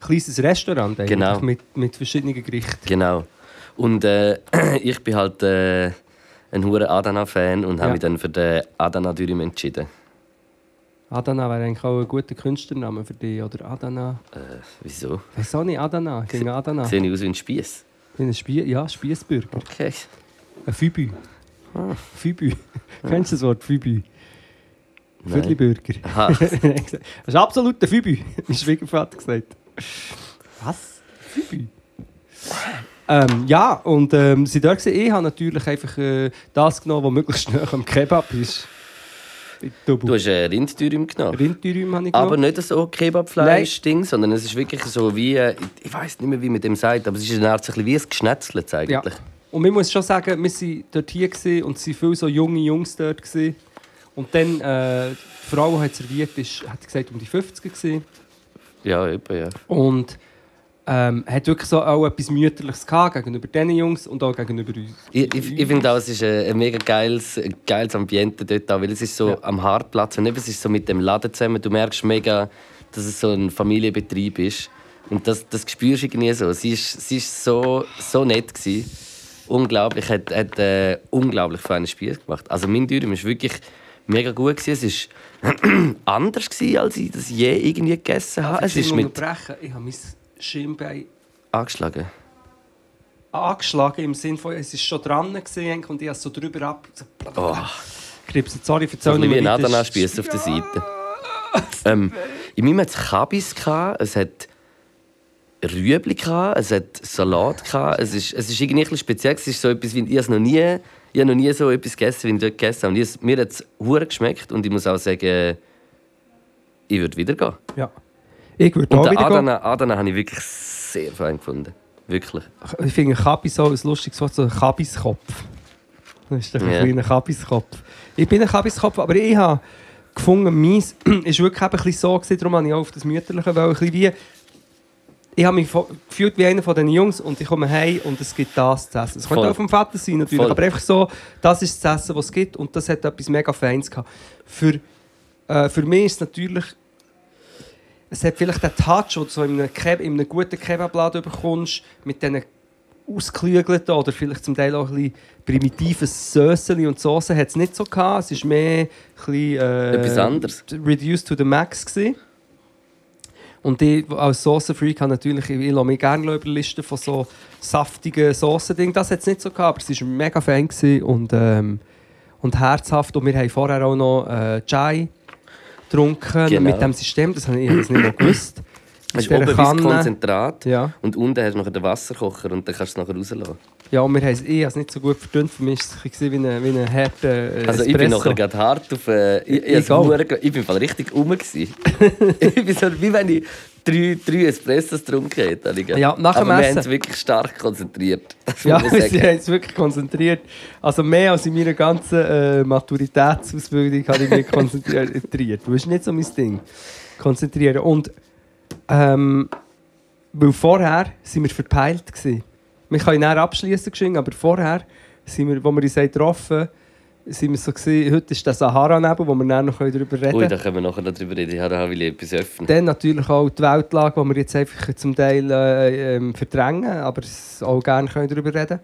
kleines Restaurant eigentlich, Genau. mit, mit verschiedenen Gerichten. Genau. Und äh, ich bin halt äh, ein hoher Adana-Fan und habe Ja. mich dann für den Adana Dürüm entschieden. Adana wäre eigentlich auch ein guter Künstlername für dich. Oder Adana. Äh, wieso? Auch nicht, Adana. Ich finde Adana. Sehe ich aus wie ein Spieß? Wie ein Spie ja, Spiessbürger. Okay. Ein Fübü. Ah. Fübü. Kennst du das Wort Fübü? Viertelbürger. Das ist absolut ein Fübü, mein Schwiegervater gesagt. Was? Fübü? Ähm, ja, und ähm, sie dort gesehen, ich habe natürlich einfach äh, das genommen, was möglichst schnell am Kebab ist. Du hast äh, Rinddürüm genommen. Rindtürüm habe ich Aber genommen. nicht so Kebabfleisch-Ding, sondern es ist wirklich so wie... Äh, ich weiß nicht mehr, wie man dem sagt, aber es ist eine Art wie ein Geschnetzelt Ja. eigentlich. Und man muss schon sagen, wir waren dort hier und es waren viele so junge Jungs dort. Gewesen. Und dann, äh, die Frau, die hat serviert, ist, hat gesagt, um die 50 gewesen. Ja, eben, ja. Und ähm, hat wirklich so auch etwas Mütterliches gehabt, gegenüber diesen Jungs und auch gegenüber uns. Ich, ich, ich finde auch, es ist ein, mega geiles, geiles Ambiente dort, auch, weil es ist so Ja. am Hartplatz und eben, es ist so mit dem Laden zusammen. Du merkst mega, dass es so ein Familienbetrieb ist. Und das, das spürst du irgendwie so. Sie ist, sie ist so, so nett. Gewesen. Unglaublich. Hat, hat äh, unglaublich feine Spiel gemacht. Also mein Dürüm war wirklich mega gut. Gewesen. Es war anders, gewesen, als ich das je irgendwie gegessen habe. Es ist mit. Ich habe mein Schienbein angeschlagen. angeschlagen im Sinne von, es ist schon dran gewesen, und ich habe es so drüber ab. So, Oh. Knipsen. Sorry, So erzähl ein bisschen wie ein weiter. Adana-Spiess auf der Seite. Ähm, in meinem hat es Kabis, es hat Rüebli, es hat Salat. Es ist, es ist irgendwie ein speziell. Es ist so etwas, wie, ich es noch nie, ich habe noch nie so etwas gegessen, wie ich dort gegessen habe. Und ich, mir hat es geschmeckt und ich muss auch sagen, ich würde wieder gehen. Ja. Ich würde auch den wieder Adana, Adana habe ich wirklich sehr fein gefunden. Wirklich. gehen. Ich finde Kabis so ein lustiges Wort, so ein Kabiskopf. Das ist doch ein Ja. kleiner Kabiskopf. Ich bin ein Kabiskopf, aber ich habe gefunden, meins ist wirklich ein bisschen so gewesen, darum habe ich auch auf das Mütterliche wollen, ein bisschen wie ich habe mich gefühlt wie einer von diesen Jungs und ich komme heim und es gibt das zu essen. Es könnte auch vom Vater sein natürlich, Voll. aber einfach so, das ist das Essen, was es gibt und das hat etwas mega Feins gehabt. Für, äh, für mich ist es natürlich, es hat vielleicht den Touch, den du so in einem, Keb in einem guten Kebabladen bekommst, mit diesen ausgeklügelten oder vielleicht zum Teil auch ein bisschen primitiven Söseli und Soßen hat es nicht so gehabt. Es ist mehr ein bisschen, äh, Etwas anderes. reduced to the max gewesen. Und ich als Soßenfreak habe natürlich, ich lasse mich gerne überlisten von so saftigen Soßen-Dingen. Das hat es nicht so gehabt, aber es war mega Fan und, ähm, und herzhaft. Und wir haben vorher auch noch äh, Chai getrunken Genau. mit dem System. Das habe ich, ich habe das nicht mehr gewusst. Mit oben Kanne. Konzentrat Ja. und unten hast du noch den Wasserkocher und dann kannst du es nachher rauslassen. Ja, und wir haben es, ich habe es nicht so gut verdünnt. Für mich war es wie ein wie ein harter äh, Also ich bin nachher gerade hart auf... Äh, ich, ich, Ich hure- ich bin voll richtig rum. ich bin so, wie wenn ich drei, drei Espressos getrunken gedacht. Ja, nach dem Aber wir Essen. haben es wirklich stark konzentriert. Ja, wir sagen. haben uns wirklich konzentriert. Also mehr als in meiner ganzen äh, Maturitätsausbildung habe ich mich konzentriert. Das ist nicht so mein Ding. Konzentrieren. Und ähm, weil vorher sind wir verpeilt gewesen. Wir können näher abschließen aber vorher sind wir, wo wir uns haben getroffen sind wir so gewesen, heute ist der Sahara-Nebel, wo wir dann noch darüber reden Ui, können. da können wir nachher noch drüber reden. Ja, da will ich etwas öffnen. Dann natürlich auch die Weltlage, die wir jetzt einfach zum Teil äh, ähm, verdrängen, aber auch gerne können darüber reden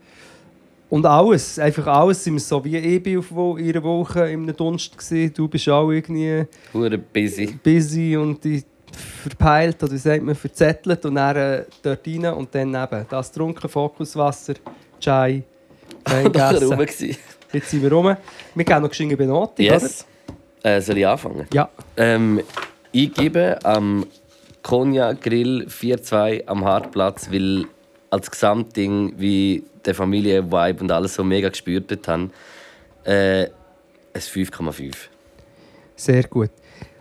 Und alles, einfach alles, sind wir so wie ich bin auf wo, in einer Woche in einem Dunst gewesen. Du bist auch irgendwie Hure busy. busy und die verpeilt oder wie sagt man, verzettelt und dann äh, dort rein und dann eben das trunken, Fokuswasser, Chai, gegessen. gewesen. Jetzt sind wir rum. Wir geben noch geschwind Benotung, Yes. Äh, soll ich anfangen? Ja. Ähm, ich gebe am Konya Grill 4-2 am Hartplatz, weil als Gesamtding, wie der Familienvibe und alles so mega gespürt haben, äh, ein 5,5. Sehr gut.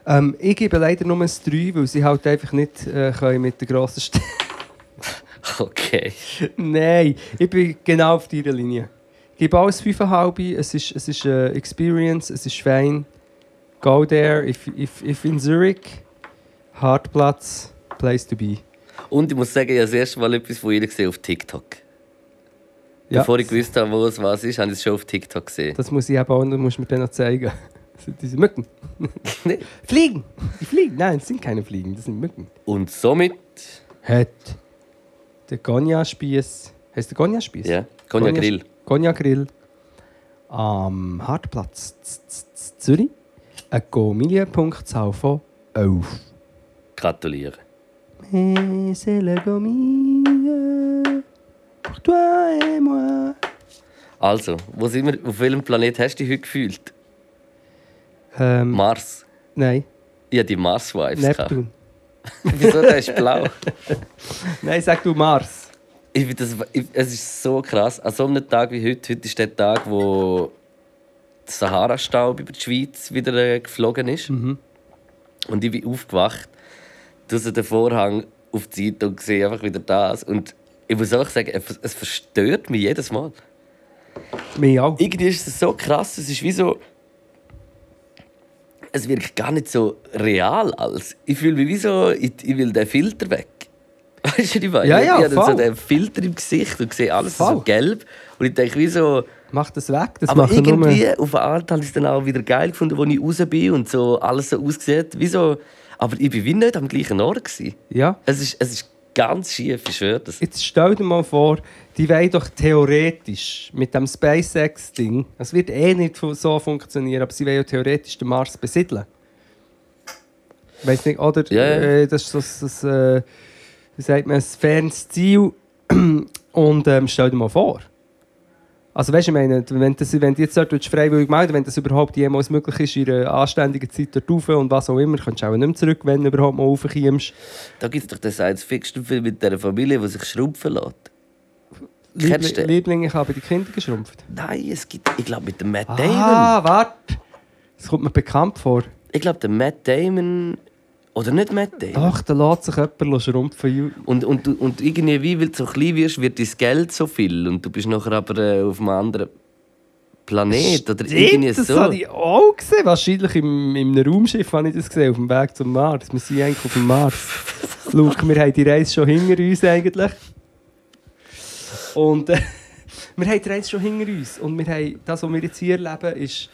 Ähm, ich gebe leider nur ein 3, weil sie halt einfach nicht äh, können mit der grossen St Okay. Nein, ich bin genau auf deiner Linie. Gebe alles 5,5. Es ist, es ist eine Experience, es ist fein. Go there, if, if, if in Zurich. Hartplatz, place to be. Und ich muss sagen, ich habe das erste Mal etwas von ihr gesehen auf TikTok. Bevor ich gewusst habe, wo es was ist, habe ich es schon auf TikTok gesehen. Das muss ich eben auch, du mir dann noch zeigen. Das sind Diese Mücken. Fliegen! Die fliegen! Nein, es sind keine Fliegen, das sind Mücken. Und somit, Hat der Gonja-Spieß. Heißt der Gonja-Spieß? ja, Konya Gonja- Grill. Am Hartplatz Z- Z- Z- Zürich eine Gomilien-Punktzahl von 11. Gratuliere. Mais c'est la Gomille pour toi et moi. Also, wo sind wir? Auf welchem Planet hast du dich heute gefühlt? Ähm, Mars. nein, Ich hatte die Mars-Vibes. gehabt. Neptun. Wieso? Der ist blau. Nein, sag du Mars. Ich das, ich, es ist so krass. An so einem Tag wie heute, heute ist der Tag, wo der Sahara-Staub über die Schweiz wieder äh, geflogen ist. Mhm. Und ich bin aufgewacht, draussen den Vorhang auf die Seite und sehe einfach wieder das. Und ich muss auch sagen, es verstört mich jedes Mal. Mir auch. Irgendwie ist es so krass, es ist wie so... es wirkt gar nicht so real als. Ich fühle mich wie so, ich, ich will den Filter weg. Weißt du, ich meine? Ja, ja, ich habe so den Filter im Gesicht und sehe alles so gelb. Und ich denke, wie so. Mach das weg. Das aber machen nur- irgendwie, auf eine Art, habe ich es dann auch wieder geil gefunden, als ich raus bin und so alles so aussieht. Wie so, aber ich war nicht am gleichen Ort. Gewesen. Ja. Es ist, es ist ganz schief, ich schwöre das. Jetzt stell dir mal vor, die wollen doch theoretisch mit dem SpaceX-Ding, es wird eh nicht so funktionieren, aber sie wollen ja theoretisch den Mars besiedeln. Weiß nicht, oder? Ja. Äh, das ist das, das äh, wie sagt man, ein fernes Ziel. Und ähm, stell dir mal vor. Also weißt du, ich meine, wenn, das, wenn du jetzt dort freiwillig melden wenn das überhaupt jemals möglich ist, in einer anständigen Zeit dort rauf und was auch immer, kannst du auch nicht mehr zurück, wenn du überhaupt mal raufkommst. Da gibt es doch den Science-Fiction-Film mit dieser Familie, die sich schrumpfen lässt. Liebling, den? Liebling, ich habe die Kinder geschrumpft. Nein, es gibt, ich glaube, mit dem Matt Damon. Ah, warte. Das kommt mir bekannt vor. Ich glaube, der Matt Damon. Oder nicht Damon. Doch, da lässt sich jemand schrumpfen. Und, und, und irgendwie, wie, weil du so klein wirst, wird dein Geld so viel. Und du bist nachher aber äh, auf einem anderen Planet. Oder irgendwie das so. habe ich auch gesehen. Wahrscheinlich im, in einem Raumschiff habe ich das gesehen, auf dem Weg zum Mars. Wir sind eigentlich auf dem Mars. Schau, wir haben die Reise schon hinter uns eigentlich. Und äh, wir haben die Reise schon hinter uns. Und wir haben, das, was wir jetzt hier erleben, ist,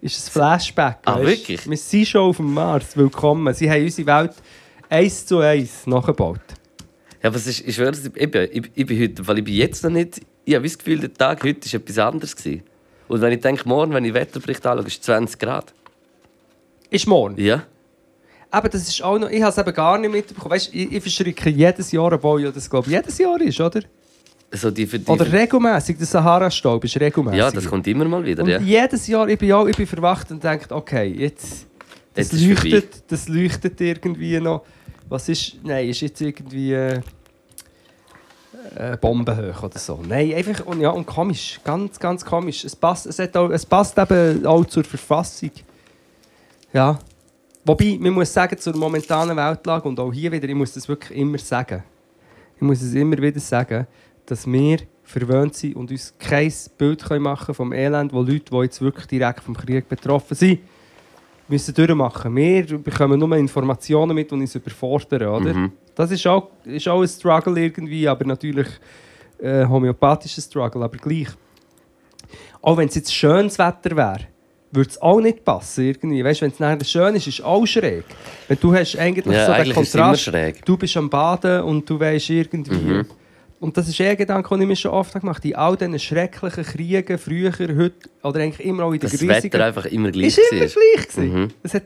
ist ein Flashback. Ah, wirklich? Wir sind schon auf dem Mars. Willkommen. Sie haben unsere Welt eins zu eins nachgebaut. Ja, was ist, ich schwöre, es, eben, ich, ich bin heute, weil ich bin jetzt noch nicht. Ich habe das Gefühl, der Tag heute war etwas anderes. Gewesen. Und wenn ich denke, morgen, wenn ich Wetterbericht anschaue, ist es 20 Grad. Ist morgen. Ja. Aber das ist auch noch, ich habe es eben gar nicht mitbekommen. Weißt, ich, ich verschrecke jedes Jahr, obwohl ja das glaube ich jedes Jahr ist, oder? Also die, die, Oder regelmäßig. Der Sahara-Staub ist regelmäßig. ja, das kommt immer mal wieder. Und Ja. jedes Jahr, ich bin, auch, ich bin verwacht und denke, okay, jetzt das Jetzt leuchtet, das leuchtet irgendwie noch. Was ist, nein, ist jetzt irgendwie äh, äh, Bombenhoch oder so. Nein, einfach, und, ja, und komisch, ganz, ganz komisch. Es passt, es hat auch, es passt eben auch zur Verfassung. Ja. Wobei, man muss sagen, zur momentanen Weltlage, und auch hier wieder, ich muss das wirklich immer sagen, ich muss es immer wieder sagen, dass wir verwöhnt sind und uns kein Bild können machen vom Elend, wo Leute, die jetzt wirklich direkt vom Krieg betroffen sind, müssen durchmachen. Wir bekommen nur Informationen mit, die uns überfordern. Oder? Mhm. Das ist auch, ist auch ein Struggle irgendwie, aber natürlich äh, homöopathischer Struggle, aber gleich. Auch wenn es jetzt schönes Wetter wäre, würde es auch nicht passen. Irgendwie. Weißt, wenn es nachher schön ist, ist es auch schräg. Wenn du hast eigentlich Ja, so den eigentlich immer Kontrast, du bist am Baden und du weißt irgendwie. Mhm. Und das ist ein Gedanke, den ich mir schon oft gemacht habe. In all diesen schrecklichen Kriegen, früher, heute, oder eigentlich immer auch in den Dass das. Wetter einfach immer gleich ist immer gleich gewesen. Mhm. Es hat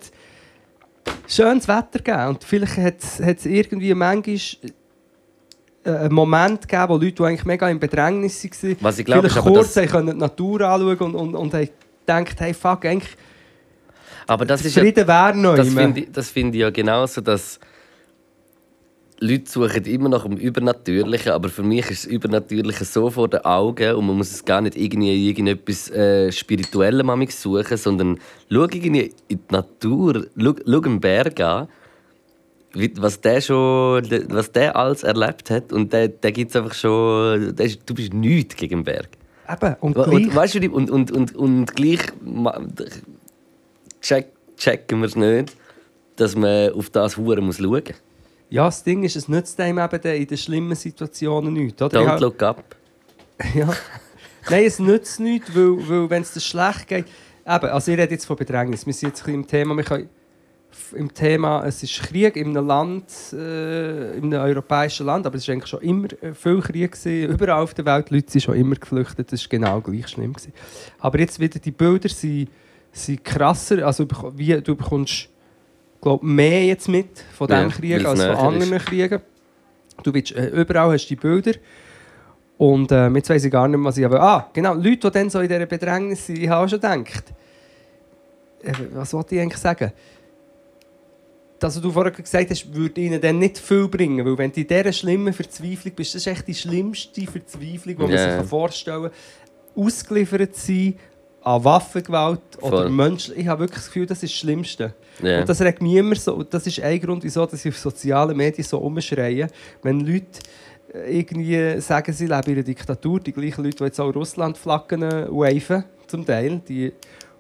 schönes Wetter gegeben. Und vielleicht hat es irgendwie manchmal äh, einen Moment gegeben, wo Leute, die eigentlich mega im Bedrängnis waren, Was ich glaube, vielleicht ist kurz haben können die Natur anschauen und, und, und haben gedacht, hey, fuck, eigentlich aber das ist ja, Frieden wäre noch das finde ich, das finde ich ja genauso, dass Leute suchen immer nach dem Übernatürlichen, aber für mich ist das Übernatürliche so vor den Augen und man muss es gar nicht irgendwie in irgendetwas äh, Spirituellem manchmal suchen, sondern schau irgendwie in die Natur, schau, schau einen Berg an, was der schon, was der alles erlebt hat und der, der gibt's einfach schon, der ist, du bist nichts gegen den Berg. Eben, und Und, gleich, weißt du, und, und, und, und gleich check, checken wir es nicht, dass man auf das Huren muss schauen muss. Ja, das Ding ist, es nützt einem eben in den schlimmen Situationen nichts. Oder? Don't hab- look up. Ja. Nein, es nützt nichts, weil, weil wenn es dir schlecht geht. Eben, also ich rede jetzt von Bedrängnis. Wir sind jetzt ein im Thema. Wir können im Thema, es ist Krieg in einem Land, äh, in einem europäischen Land, aber es war eigentlich schon immer äh, viel Krieg. Gewesen. Überall auf der Welt, die Leute sind schon immer geflüchtet. Das war genau gleich schlimm. Gewesen. Aber jetzt wieder, die Bilder sind, sind krasser. Also wie, du bekommst glaub, mehr jetzt mit von Ja, diesem Krieg weil's als von anderen Kriegen. Du willst, äh, überall hast du die Bilder. Und äh, jetzt weiss ich gar nicht mehr, was ich aber. Ah, genau, Leute, die dann so in dieser Bedrängnis sind, ich habe auch schon gedacht. Äh, was wollte ich eigentlich sagen? Das, was du vorher gesagt hast, würde ihnen dann nicht viel bringen. Weil wenn du in dieser schlimmen Verzweiflung bist, das ist echt die schlimmste Verzweiflung, die man Ja. sich vorstellen kann. Ausgeliefert sein an Waffengewalt oder Voll. Menschen. Ich habe wirklich das Gefühl, das ist das Schlimmste. Ja. Und das regt mich immer so. Und das ist ein Grund, wieso dass ich auf sozialen Medien so umschreie. Wenn Leute äh, irgendwie sagen, sie leben in einer Diktatur, die gleichen Leute, die jetzt auch Russland-Flaggen äh, waven, zum Teil, die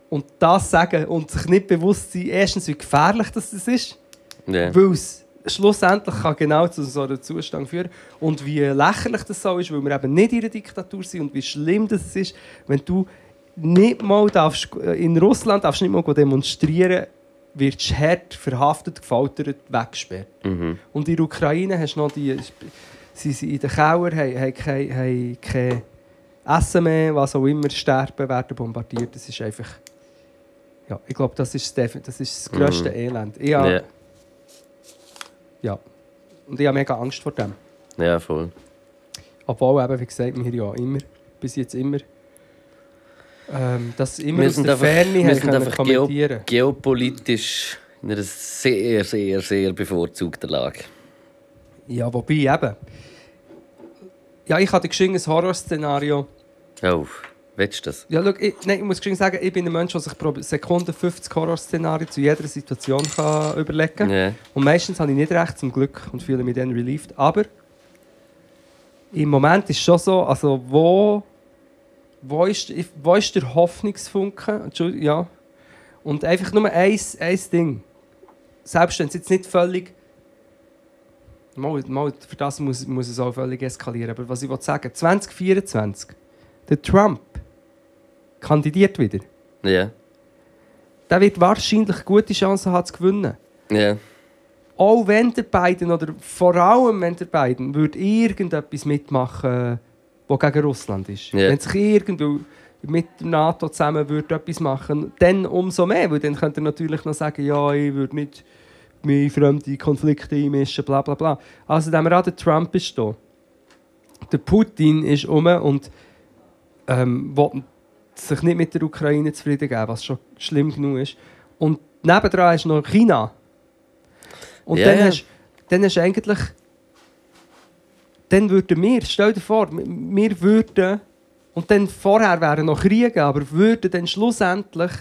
Und das sagen und sich nicht bewusst sein, erstens, wie gefährlich das ist, Ja. weil es schlussendlich kann genau zu so einem Zustand führen und wie lächerlich das so ist, weil wir eben nicht in einer Diktatur sind und wie schlimm das ist, wenn du nicht mal darfst, äh, in Russland darfst du nicht mal demonstrieren, wirst hart verhaftet, gefoltert, weggesperrt. Mhm. Und in der Ukraine hast du noch die, sie sind in den Keller, haben, haben, kein, haben kein Essen mehr, was auch immer, sterben, werden bombardiert. Das ist einfach... Ja, ich glaube, das ist das, das, ist das grösste Elend. Ich habe, Ja. ja. Und ich habe mega Angst vor dem. ja, voll. Obwohl, eben, wie gesagt, wir ja immer, bis jetzt immer, ähm, das immer Wir aus der Ferne sind können einfach geo- kommentieren Geopolitisch in einer sehr, sehr, sehr bevorzugten Lage. Ja, wobei eben... Ja, ich hatte ein Horrorszenario. Oh, willst du das? Ja, schau, ich, nein, ich muss geschwind sagen, ich bin ein Mensch, der sich pro Sekunde 50 Horrorszenarien zu jeder Situation kann überlegen kann. Ja. Und meistens habe ich nicht recht, zum Glück, und fühle mich dann relieved. Aber im Moment ist es schon so, also wo, wo, ist, wo ist der Hoffnungsfunke? Entschuldigung, ja. Und einfach nur ein, ein Ding. Selbst wenn es jetzt nicht völlig... Mal, mal, für das muss, muss es auch völlig eskalieren. Aber was ich will sagen 2024, der Trump kandidiert wieder. Ja. Der wird wahrscheinlich gute Chancen haben zu gewinnen. Ja. auch wenn der beiden oder vor allem wenn der beiden würde irgendetwas mitmachen, was gegen Russland ist. Ja. Wenn sich irgendwo mit der NATO zusammen würde etwas machen, dann umso mehr, weil dann könnte er natürlich noch sagen, ja, ich würde nicht mich in fremde Konflikte einmischen, bla bla bla. Also, wir an der Trump ist da, der Putin ist um und ähm, will sich nicht mit der Ukraine zufrieden geben, was schon schlimm genug ist. Und nebendran ist noch China. Und Ja, dann. Hast, dann hast du eigentlich. Dann würden wir, stell dir vor, wir würden. Und dann vorher wären noch Kriege, aber würden dann schlussendlich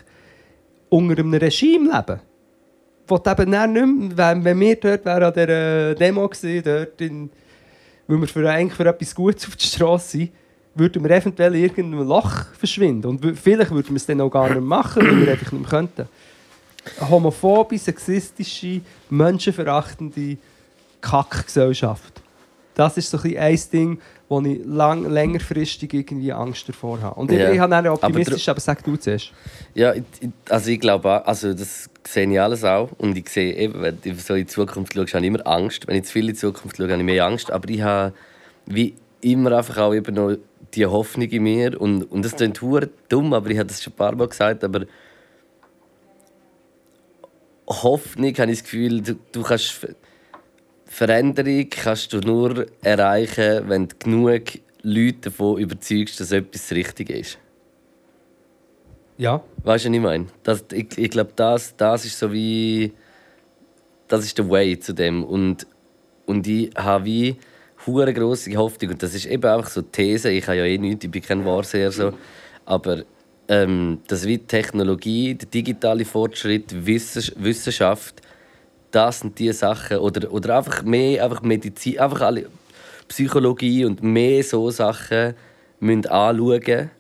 unter einem Regime leben. Du eben dann nicht mehr, wenn, wir dort wären an dieser Demo gewesen, dort in, weil wir für, eigentlich für etwas Gutes auf der Straße sind, würden wir eventuell in irgendeinem Loch verschwinden. Und vielleicht würden wir es dann auch gar nicht machen, weil wir einfach nicht mehr könnten. Eine homophobe, sexistische, menschenverachtende Kackgesellschaft. Das ist so ein, ein Ding, wo ich lang, längerfristig irgendwie Angst davor habe. Und ich, Ja. ich habe Aber optimistisch, aber, sag du zuerst. Ja, ich, ich- also ich glaube auch, also das sehe ich alles auch. Und ich sehe eben, wenn du so in die Zukunft schaust, habe ich immer Angst. Wenn ich zu viel in die Zukunft schaue, habe ich mehr Angst. Aber ich habe wie immer einfach auch eben noch die Hoffnung in mir. Und, und das klingt dumm, aber ich habe das schon ein paar Mal gesagt, aber Hoffnung habe ich das Gefühl, du, du kannst Veränderung kannst du nur erreichen, wenn du genug Leute davon überzeugst, dass etwas richtig ist. Ja. Weißt du, was ich meine? Das, ich ich glaube, das, das ist so wie. Das ist der Way zu dem. Und, und ich habe wie hure grosse Hoffnung. Und das ist eben einfach so These. Ich habe ja eh nichts, ich bin kein Wahrseher. So. Aber ähm, dass wie Technologie, der digitale Fortschritt, Wissens- Wissenschaft, das sind die Sachen. Oder, oder einfach mehr einfach Medizin, einfach alle Psychologie und mehr so Sachen müssen anschauen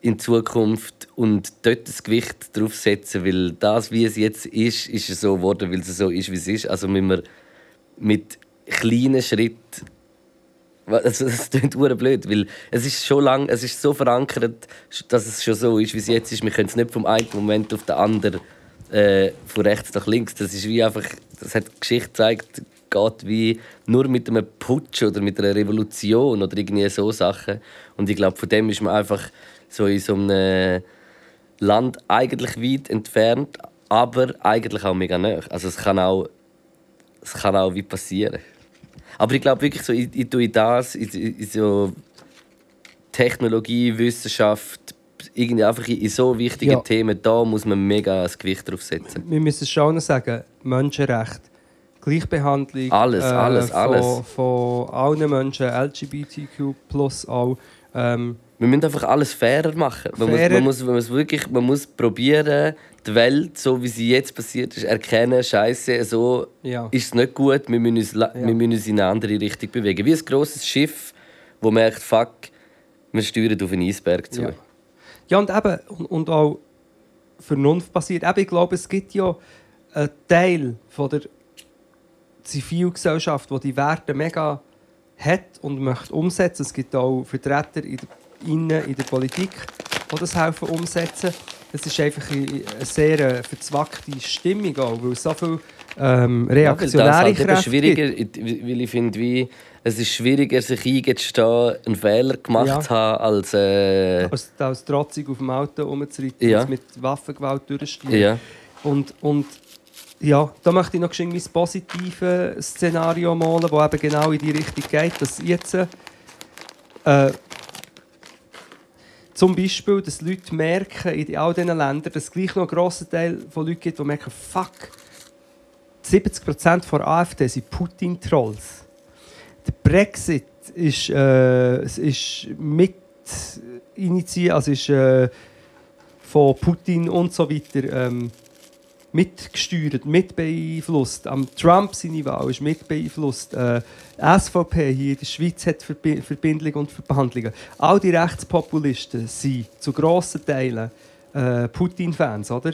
in Zukunft und dort das Gewicht drauf setzen, weil das, wie es jetzt ist, ist es so geworden, weil es so ist, wie es ist. Also müssen wir mit kleinen Schritten also, das klingt hure blöd, weil es ist schon lang, es ist so verankert, dass es schon so ist, wie es jetzt ist. Wir können es nicht vom einen Moment auf den anderen äh, von rechts nach links. Das ist wie einfach, das hat die Geschichte gezeigt, geht wie nur mit einem Putsch oder mit einer Revolution oder irgendwie so Sachen. Und ich glaube, von dem ist man einfach so in so einem Land eigentlich weit entfernt, aber eigentlich auch mega nah. Also es kann auch, es kann auch wie passieren. Aber ich glaube wirklich so, ich, ich tue das, in, in so Technologie, Wissenschaft, irgendwie einfach in, so wichtigen Ja. Themen, da muss man mega das Gewicht drauf setzen. Wir müssen schon sagen, Menschenrecht, Gleichbehandlung. Alles, alles, von, alles. Von allen Menschen, LGBTQ plus auch. Ähm, Wir müssen einfach alles fairer machen. Man muss, Fairer. man muss, man muss wirklich, man muss probieren, die Welt, so wie sie jetzt passiert ist, erkennen, Scheiße, so Ja. ist es nicht gut, wir müssen, uns, Ja. wir müssen uns in eine andere Richtung bewegen. Wie ein grosses Schiff, das merkt, fuck, wir steuern auf einen Eisberg zu. Ja. Ja, und eben, und, und auch Vernunft basiert. Eben, ich glaube, es gibt ja einen Teil von der Zivilgesellschaft, die die Werte mega hat und möchte umsetzen. Es gibt auch Vertreter in der, innen in der Politik, die das helfen umsetzen. Es ist einfach eine sehr äh, verzwackte Stimmung, auch, weil es so viel ähm, reaktionäre ja, weil das halt Kräfte schwieriger, gibt. weil ich finde, wie, es ist schwieriger, sich eingestehen, einen Fehler gemacht Ja. zu haben, als... Äh, Als, als trotzig auf dem Auto rumzureiten Ja. und mit Waffengewalt durchstehen. ja. Und, und ja, da möchte ich noch geschwind mein positives Szenario malen, das eben genau in die Richtung geht, dass jetzt äh, zum Beispiel, dass Leute merken in all diesen Ländern, dass es gleich noch einen grossen Teil von Leuten gibt, die merken, fuck, 70% der AfD sind Putin-Trolls. Der Brexit ist, äh, ist mit initiiert, also ist äh, von Putin und so weiter ähm, mitgesteuert, mit beeinflusst. Am Trump seine Wahl ist mit beeinflusst. Äh, SVP hier in der Schweiz hat Verbi Verbindungen und Verhandlungen. All die Rechtspopulisten sind zu grossen Teilen äh, Putin-Fans, oder?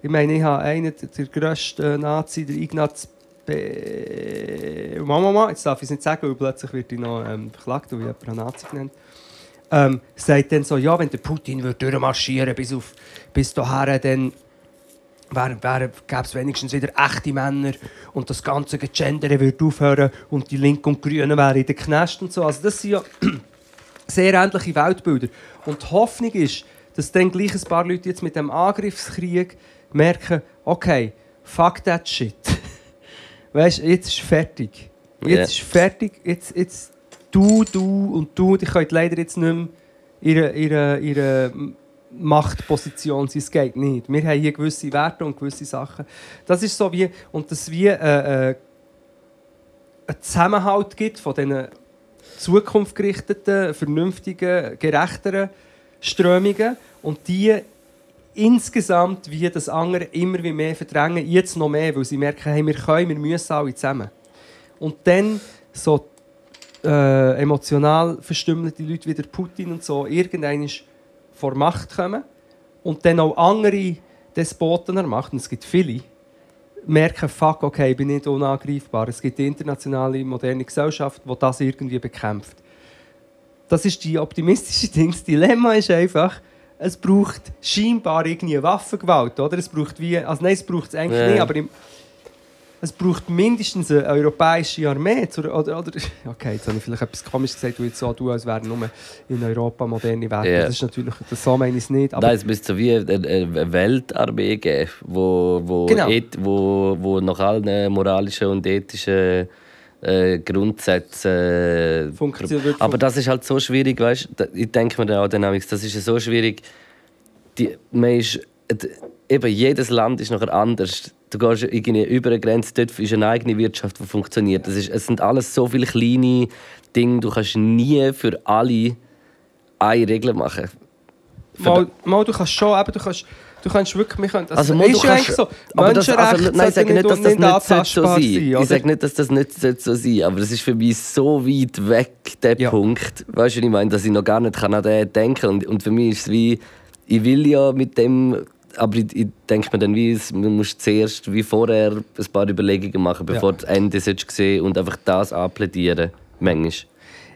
Ich meine, ich habe einen der grössten Nazi, der Ignaz Be... Mama, Mama, jetzt darf ich es nicht sagen, weil plötzlich wird ich noch ähm, verklagt, weil ich jemanden Nazi genannt ähm, sagt dann so, ja, wenn der Putin durchmarschieren bis, auf, bis dahin, dann gäbe es wenigstens wieder echte Männer und das ganze Gendere würde aufhören und die Linken und Grünen wären in den Knast und so. Also das sind ja sehr ähnliche Weltbilder. Und die Hoffnung ist, dass dann gleich ein paar Leute jetzt mit dem Angriffskrieg merken, okay, fuck that shit. Weißt du, jetzt ist fertig. Jetzt Ja. ist fertig, jetzt, jetzt du, du und du, die könnt leider jetzt nicht mehr ihre, ihre, ihre Machtposition sein. Es geht nicht. Wir haben hier gewisse Werte und gewisse Sachen. Das ist so wie, und das wie äh, äh, einen Zusammenhalt gibt von diesen zukunftsgerichteten, vernünftigen, gerechteren Strömungen und die insgesamt wie das andere immer wie mehr verdrängen, jetzt noch mehr, weil sie merken, hey, wir können, wir müssen alle zusammen. Und dann so äh, emotional verstümmelte Leute wie Putin und so irgendwann vor Macht kommen und dann auch andere Despoten an es gibt viele, merken, fuck, okay, ich bin nicht unangreifbar. Es gibt die internationale moderne Gesellschaft, die das irgendwie bekämpft. Das ist die optimistische Ding. Dilemma ist einfach, es braucht scheinbar irgendwie Waffengewalt, oder? Es braucht wie, also nein, es braucht es eigentlich Ja. nicht, aber im, es braucht mindestens eine europäische Armee. Zur, oder, oder, okay, jetzt habe ich vielleicht etwas komisch gesagt, du jetzt so tun, als wären nur in Europa moderne Werte. Ja. Das ist natürlich, das so meine ich es nicht. Aber Nein, es müsste so wie eine, eine Weltarmee geben, wo, wo, Genau. eth, wo, wo nach allen moralischen und ethischen äh, Grundsätzen. Äh, Aber das ist halt so schwierig, weißt du? Ich denke mir dann auch dynamics, das ist ja so schwierig. Die, man ist, eben jedes Land ist nachher anders. Du gehst irgendwie über eine Grenze, dort ist eine eigene Wirtschaft, die funktioniert. Das ist, es sind alles so viele kleine Dinge, du kannst nie für alle eine Regel machen. Mal, mal, du kannst schon, aber du kannst, du kannst wirklich, wir können, Also, also, mal, du ist ja kannst- eigentlich so, aber das, also, nein, ich sage nicht, dass das nicht so sein sein, Ich sage nicht, dass das nicht so sein aber es ist für mich so weit weg, der Ja. Punkt. Weißt du, ich meine? Dass ich noch gar nicht kann an den denken und, und für mich ist es wie, ich will ja mit dem, aber ich, ich denke mir dann, wie, man muss zuerst wie vorher ein paar Überlegungen machen, bevor das Ende sollst du sehen und einfach das anplädieren. Manchmal.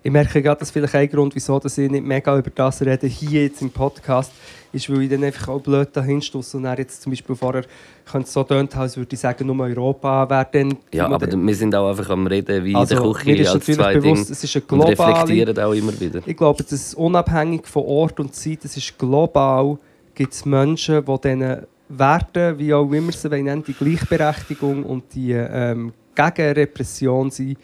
Ich merke gerade, dass vielleicht ein Grund, wieso dass ich nicht mega über das rede, hier jetzt im Podcast, ist, weil ich dann einfach auch blöd dahin und dann jetzt zum Beispiel vorher könnte es so tönt, als würde ich sagen, nur Europa wäre dann... Ja, aber wir sind auch einfach am Reden wie Also, in der mir Küche ist als natürlich zwei bewusst, Dinge es ist eine und globale- reflektieren auch immer wieder. Ich glaube, das ist unabhängig von Ort und Zeit, es ist global, gibt es Menschen, die diesen Werten, wie auch immer sie nennen, die Gleichberechtigung und die ähm, Gegenrepression sind,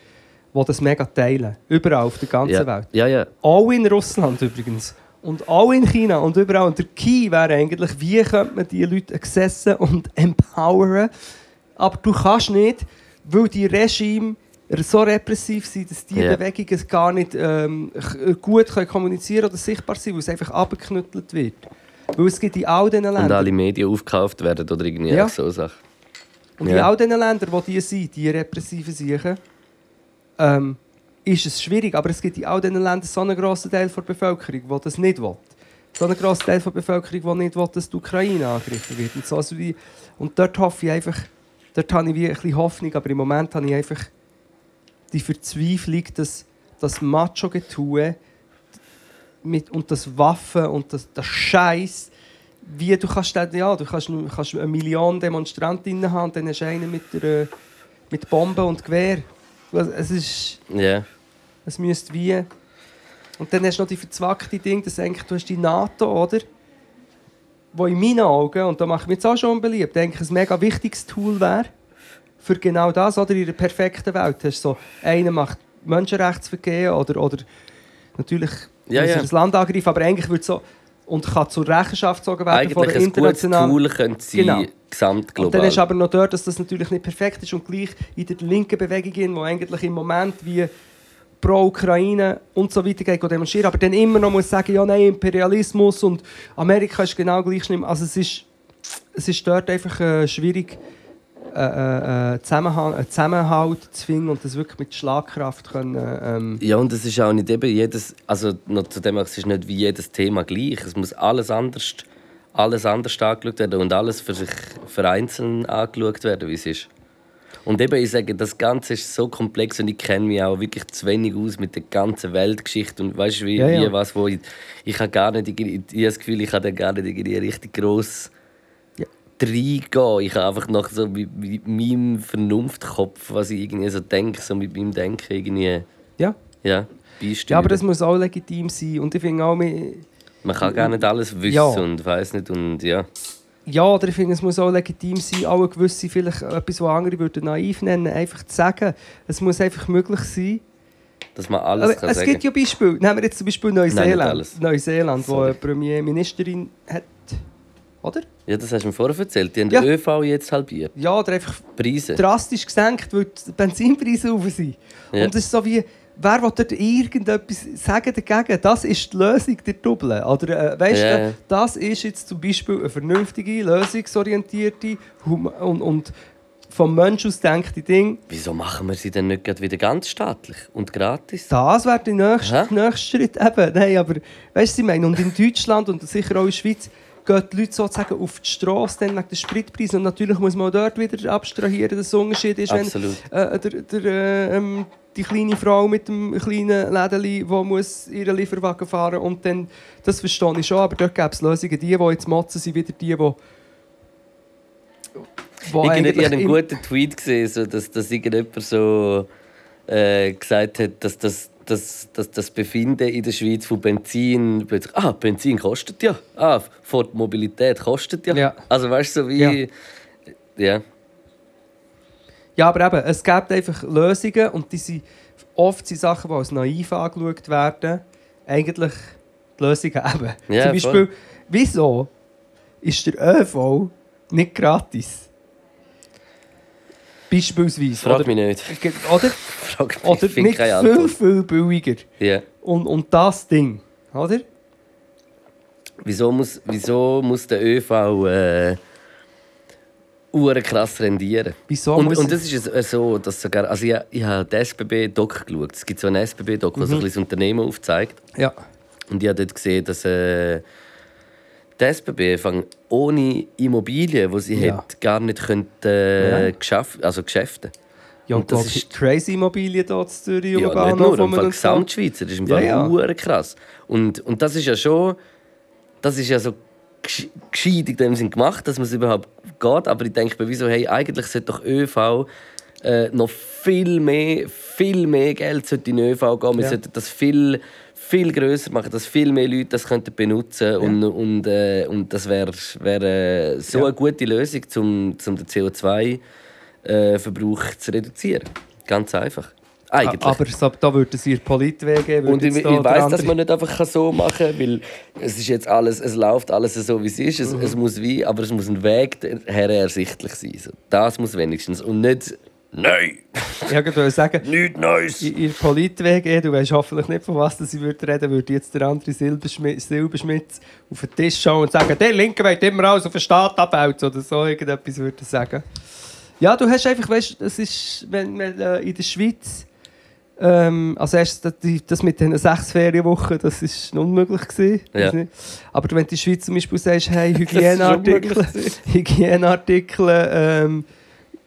die das mega teilen. Überall auf der ganzen Ja, Welt. ja, ja. Auch in Russland übrigens. Und auch in China und überall. Und der Key wäre eigentlich, wie könnte man diese Leute accessen und empoweren. Aber du kannst nicht, weil die Regime so repressiv sind, dass diese Ja. Bewegungen gar nicht ähm, gut können kommunizieren oder sichtbar sind, weil es einfach abgeknüttelt wird. Weil es gibt in all diesen Und Ländern, alle Medien aufgekauft werden oder irgendwie Ja. so Sachen. und in Ja. all diesen Ländern, wo die sind, die repressiven Siechen, ähm, ist es schwierig. Aber es gibt in all diesen Ländern so einen grossen Teil der Bevölkerung, der das nicht will. so ein grosser Teil der Bevölkerung, der nicht will, dass die Ukraine angegriffen wird. Und, so, also wie, und dort hoffe ich einfach, dort habe ich wie ein bisschen Hoffnung, aber im Moment habe ich einfach die Verzweiflung, dass das Macho-Getue mit, und das Waffen und das, das Scheiß, wie du kannst, ja, du kannst, kannst eine Million Demonstranten haben und dann hast du einen mit, der, mit Bomben und Gewehr. Es ist... Ja. Es müsste wie. Und dann hast du noch die verzwackte Ding, dass eigentlich du hast die NATO, oder? Wo in meinen Augen, und da mache ich mich jetzt auch schon beliebt, denke ich, ein mega wichtiges Tool wäre. Für genau das, oder? In einer perfekten Welt. Hast du so, einer macht Menschenrechtsvergehen oder, oder natürlich Ja, ja. das Land angreifen, aber eigentlich wird so und kann zur Rechenschaft gezogen werden von Eigentlich der ein gutes internationalen... Tool könnte sein, Genau. gesamtglobal. Und dann ist aber noch dort, dass das natürlich nicht perfekt ist und gleich in der linken Bewegung, die eigentlich im Moment wie pro Ukraine und so weiter geht demonstrieren, aber dann immer noch muss sagen, ja nein, Imperialismus und Amerika ist genau gleich schlimm. Also es ist, es ist dort einfach äh, schwierig, äh, äh, äh, Zusammenhang, einen Zusammenhalt zu finden und das wirklich mit Schlagkraft können, ähm, Ja, und es ist auch nicht eben jedes, also noch zu dem, es ist nicht wie jedes Thema gleich. Es muss alles anders, alles anders angeschaut werden und alles für sich vereinzelt angeschaut werden, wie es ist. Und eben, ich sage, das Ganze ist so komplex und ich kenne mich auch wirklich zu wenig aus mit der ganzen Weltgeschichte und weißt du, wie, Ja, ja. wie was, wo ich, ich habe gar nicht, ich, ich habe das Gefühl, ich habe da gar nicht irgendwie richtig gross. Reingehen. Ich habe einfach noch so mit, mit meinem Vernunftkopf, was ich irgendwie so denke, so mit meinem Denken irgendwie, ja. ja, beisteuern. ja, aber das muss auch legitim sein und ich finde auch, wir- Man kann gar nicht alles wissen Ja. und weiß nicht und ja. Ja, oder ich finde, es muss auch legitim sein, auch eine gewisse, vielleicht etwas, was andere würden naiv nennen, einfach zu sagen. Es muss einfach möglich sein. Dass man alles Aber kann es sagen. gibt ja Beispiele. Nehmen wir jetzt zum Beispiel Nein, Neuseeland. alles. Neuseeland, wo eine Premierministerin hat. Oder? Ja, das hast du mir vorher erzählt. Die haben Ja. den ÖV jetzt halbiert. Ja, oder einfach Preise. drastisch gesenkt, weil die Benzinpreise rauf sind. Ja. Und es ist so wie, wer will dort irgendetwas sagen dagegen? Das ist die Lösung der Double. Oder äh, weißt Ja, du, das ist jetzt zum Beispiel eine vernünftige, lösungsorientierte und, und vom Mensch aus denkte Ding. Wieso machen wir sie denn nicht wieder ganz staatlich und gratis? Das wäre der nächste, nächste Schritt. Eben, nein, aber weißt du, ich meine, und in Deutschland und sicher auch in der Schweiz gehen die Leute sozusagen auf die Straße dann wegen der Spritpreise. Und natürlich muss man auch dort wieder abstrahieren, dass es ein Unterschied ist, wenn äh, der, der, äh, ähm, die kleine Frau mit dem kleinen Lädeli, die muss ihren Lieferwagen fahren und dann, das verstehe ich schon, aber dort gäbe es Lösungen. Die, die jetzt motzen, sind wieder die, die... Ich, ich habe einen guten Tweet gesehen, so, dass, dass irgendjemand so äh, gesagt hat, dass das, dass, dass das Befinden in der Schweiz von Benzin plötzlich, ah, Benzin kostet ja, ah, Ford Mobilität kostet ja. Ja. Also weißt du, so wie. Ja. ja. Ja, aber eben, es gibt einfach Lösungen und die sind oft sind Sachen, die als naiv angeschaut werden. Eigentlich die Lösungen eben. Ja, Zum Beispiel, wieso ist der ÖV nicht gratis? Beispielsweise. Frag oder, mich nicht. Oder, Frag mich, oder ich nicht viel, Antwort. viel billiger. Ja. Und, und das Ding, oder? Wieso muss, wieso muss der ÖV äh, krass rendieren? Wieso und, muss und das ist so, dass sogar, also ich, ich habe den SBB-Doc geschaut. Es gibt so einen SBB-Doc, der so ein Mhm. bisschen das Unternehmen aufzeigt. Ja. Und ich habe dort gesehen, dass äh, die SBB fang ohne Immobilien, die sie Ja. hat, gar nicht könnte, äh, Ja. also Geschäfte. Ja, Und und das ist- crazy Immobilien hier in Zürich. Ja, Lugano, nicht nur, im Fall Gesamtschweizer. Das ist im Ja, Fall ja. hure krass. Und, und das ist ja schon, das ist ja so gesch- gescheit in dem Sinn gemacht, dass man es überhaupt geht. Aber ich denke mir, wieso, hey, eigentlich sollte doch ÖV äh, noch viel mehr, viel mehr Geld sollte in ÖV gehen. Wir Ja. sollten das viel, viel größer machen, dass viel mehr Leute das könnten benutzen und, und, äh, und das wäre wär, äh, so Ja. eine gute Lösung, um, um den CO2-Verbrauch zu reduzieren. Ganz einfach. Eigentlich. Aber so, da würde es ihr Politweg geben. würde Und ich, ich da dass man nicht einfach so machen kann, weil es ist jetzt alles, es läuft alles so, wie es ist. Es, Mhm. es muss wie, aber es muss ein Weg her ersichtlich sein. So, das muss wenigstens. Und nicht «Nein, Ich wollte sagen, nichts Neues!» in ihr Politweg, du weißt hoffentlich nicht, von was ich würde reden, würde jetzt der andere Silberschmitz, Silberschmitz auf den Tisch schauen und sagen, der Linke will immer alles auf den Staat abwälzen oder so irgendetwas würde er sagen. Ja, du hast einfach, weißt, es ist, wenn man äh, in der Schweiz Ähm, also erst das, mit den sechs Ferienwochen, das ist unmöglich gewesen. Ja. Aber wenn du in der Schweiz zum Beispiel sagst, hey, Hygieneartikel, unmöglich Hygieneartikel, ähm,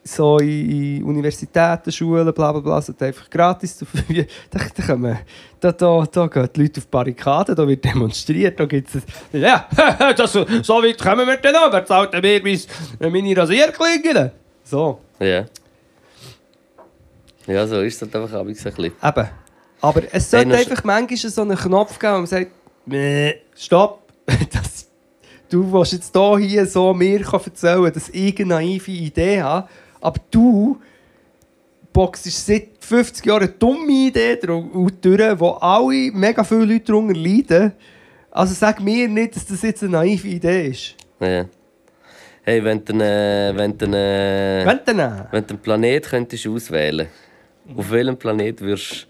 so in, Universitäten, Schulen, bla bla bla, sind einfach gratis. zur Verfügung. Da, da, kommen, da, da, da gehen die Leute auf die Barrikaden, da wird demonstriert, da gibt es... Ja, das, so weit kommen wir dann noch, wer zahlt mir mein- meine Rasierklingen? So. Ja. Ja, so ist es halt einfach ein bisschen. Eben. Aber es sollte Hey, einfach manchmal so einen Knopf geben, wo man sagt, «Mäh, stopp, das, du willst jetzt hier, hier so mir erzählen, dass ich eine naive Idee habe, aber du boxst seit 50 Jahren eine dumme Idee durch, wo alle, mega viele Leute darunter leiden. Also sag mir nicht, dass das jetzt eine naive Idee ist. Ja. Hey, wenn du, äh, wenn du, äh, Wenn du einen Planet könntest auswählen auf welchem Planet würdest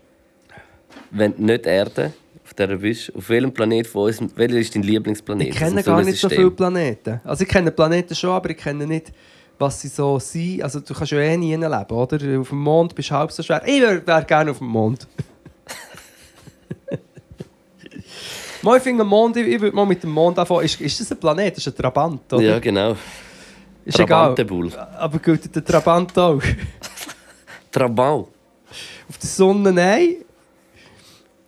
wenn du nicht Erde auf der du bist, auf welchem Planet von uns, welcher ist dein Lieblingsplanet? Ich kenne dem gar nicht so Sonnensystem? viele Planeten. Also ich kenne Planeten schon, aber ich kenne nicht, was sie so sind. Also du kannst ja eh nie leben, oder? Auf dem Mond bist du halb so schwer. Ich wäre wär gerne auf dem Mond. mal, ich finde Mond, ich, ich würde mal mit dem Mond anfangen. Ist, ist das ein Planet? Das ist ein Trabant, oder? Ja, genau. ist egal. Aber gilt der Trabant auch? Trabant. auf der Sonne nein.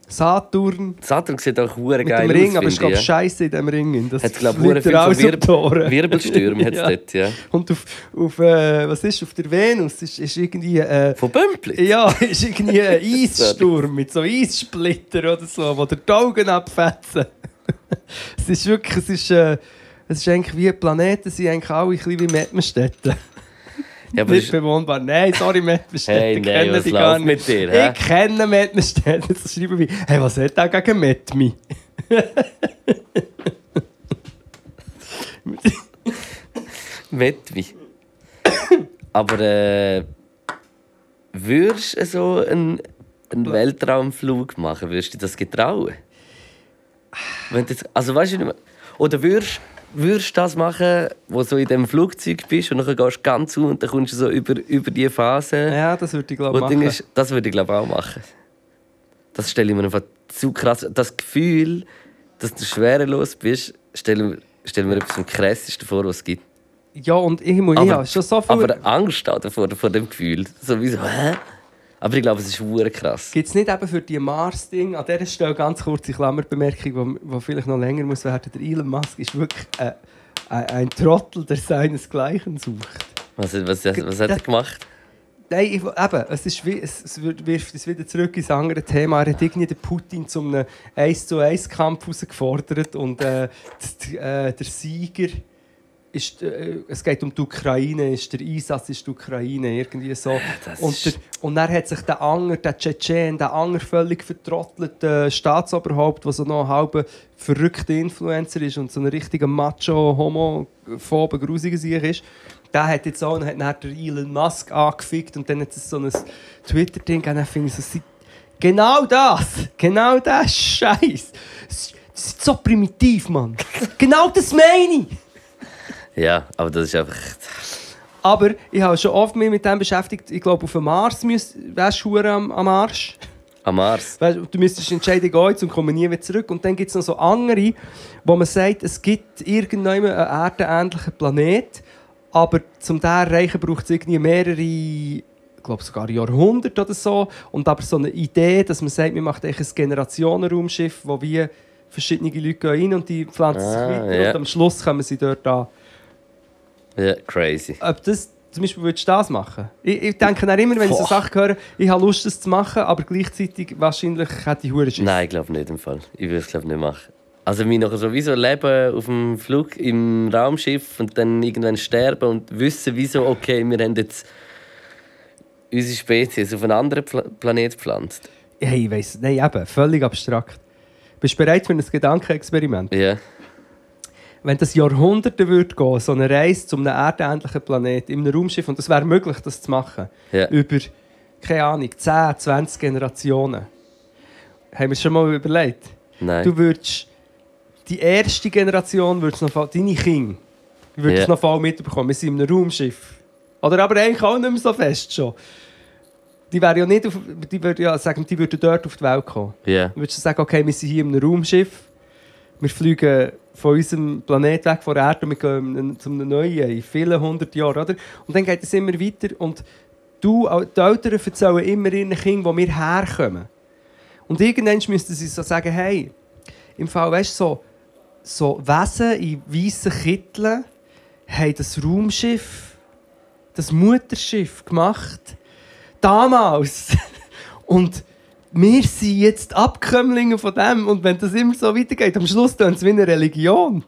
Saturn Saturn sieht auch hure mit geil dem Ring, aus, aber es ich scheiße in diesem Ring. Das Hat es, glaube dir viel so um die Ohren. Wir Wirbelstürme hat's Ja. dort, ja. Und auf, auf äh, was ist auf der Venus ist, ist irgendwie äh, Von Bömpli? ja ist irgendwie ein Eissturm mit so Eissplitter oder so, wo dir die Augen abfetzen. es ist wirklich, es ist, äh, es ist eigentlich wie Planeten sind eigentlich alle ein bisschen wie Mettmerstädten. Ja, Nicht bewohnbar. Nein, sorry Mettmerstädten, Hey, ich nein, was die gar nicht. mit dir, ich kenne Mettmerstädten. Das schreiben wir, hey, was hat er gegen Mettmi? Metwi. Aber äh, würdest du so einen, einen Weltraumflug machen? Würdest du das getrauen? Wenn du jetzt, also weißt du nicht mehr, Oder würdest würdest du das machen, wo du so in dem Flugzeug bist und dann gehst du ganz zu und dann kommst du so über, über die Phase. Ja, das würde ich glaube machen. ist, das würde ich glaube auch machen. Das stelle ich mir einfach zu krass. Das Gefühl, dass du schwerelos bist, stelle stell mir etwas am krassesten vor, was es gibt. Ja, und ich muss Aber- ja, schon so viel... Aber Angst auch davor, vor dem Gefühl. So wie so, hä? Aber ich glaube, es ist hure krass. Gibt es nicht eben für die Mars-Ding, an dieser Stelle ganz kurze Klammerbemerkung, die vielleicht noch länger muss werden. Der Elon Musk ist wirklich ein, ein, Trottel, der seinesgleichen sucht. Was, was, was, was hat er gemacht? Nein, ich, eben, es, ist wie, es, wirft es wieder zurück ins andere Thema. Er hat irgendwie den Putin zu einem 1 zu 1 Kampf herausgefordert und äh, d- äh, der Sieger ist, äh, es geht um die Ukraine, ist der Einsatz ist die Ukraine, irgendwie so. das und, ist- der, und dann hat sich der Anger, der Tschetschen, der Anger völlig vertrottelte Staatsoberhaupt, der so noch ein halber verrückter Influencer ist und so ein richtiger Macho, homophober, grusiger Sieg ist, der hat jetzt auch und hat dann der Elon Musk angefickt und dann hat es so ein Twitter-Ding gegeben, dann finde ich so, genau das, genau das Scheiß. Sie sind so primitiv, Mann. genau das meine ich. Ja, aber das ist einfach. Aber ich habe schon oft mich mit dem beschäftigt. Ich glaube, auf dem Mars müsst- wärst du am, am Arsch. Am Mars. Weißt, du müsstest entscheiden, gehen jetzt und kommen nie wieder zurück. Und dann gibt es noch so andere, wo man sagt, es gibt irgendwann einen erdenähnlichen Planet, aber zum den erreichen braucht es irgendwie mehrere, ich glaube sogar Jahrhunderte oder so. Und aber so eine Idee, dass man sagt, man macht ein Generationenraumschiff, wo wie verschiedene Leute gehen rein und die pflanzen sich Ah, weiter ja. und am Schluss kommen sie dort an. Ja, crazy. Ob das, zum Beispiel würdest du das machen? Ich, ich denke dann immer, wenn ich so. Sachen höre, ich habe Lust, das zu machen, aber gleichzeitig wahrscheinlich hätte ich Huren. Nein, ich glaube nicht im Fall. Ich würde es glaube nicht machen. Also mich nachher sowieso leben auf dem Flug im Raumschiff und dann irgendwann sterben und wissen, wieso, okay, wir haben jetzt unsere Spezies auf einen anderen Pla Planet gepflanzt. Hey, ich weiss, nein, eben, völlig abstrakt. Bist du bereit für ein Gedankenexperiment? Ja. Wenn das Jahrhunderte würde gehen, so eine Reise zu einem erdähnlichen Planet in einem Raumschiff, und es wäre möglich, das zu machen, Ja. über, keine Ahnung, 10, 20 Generationen. Haben wir es schon mal überlegt? Nein. Du würdest, die erste Generation würdest noch, deine Kinder, würden es Ja. noch voll mitbekommen. Wir sind in einem Raumschiff. Oder aber eigentlich auch nicht mehr so fest schon. Die wäre ja nicht auf, die würde ja sagen, die würden dort auf die Welt kommen. Dann würdest du sagen, okay, wir sind hier in einem Raumschiff, wir fliegen von unserem Planet weg, von der Erde, und wir gehen zu einem neuen, in vielen hundert Jahren, oder? Und dann geht es immer weiter und du, die Eltern erzählen immer ihren Kindern, wo wir herkommen. Und irgendwann müssten sie so sagen, hey, im Fall, weißt so, so Wesen in weißen Kitteln haben das Raumschiff, das Mutterschiff gemacht, damals. Und wir sind jetzt Abkömmlinge von dem. Und wenn das immer so weitergeht, am Schluss tun es wie eine Religion.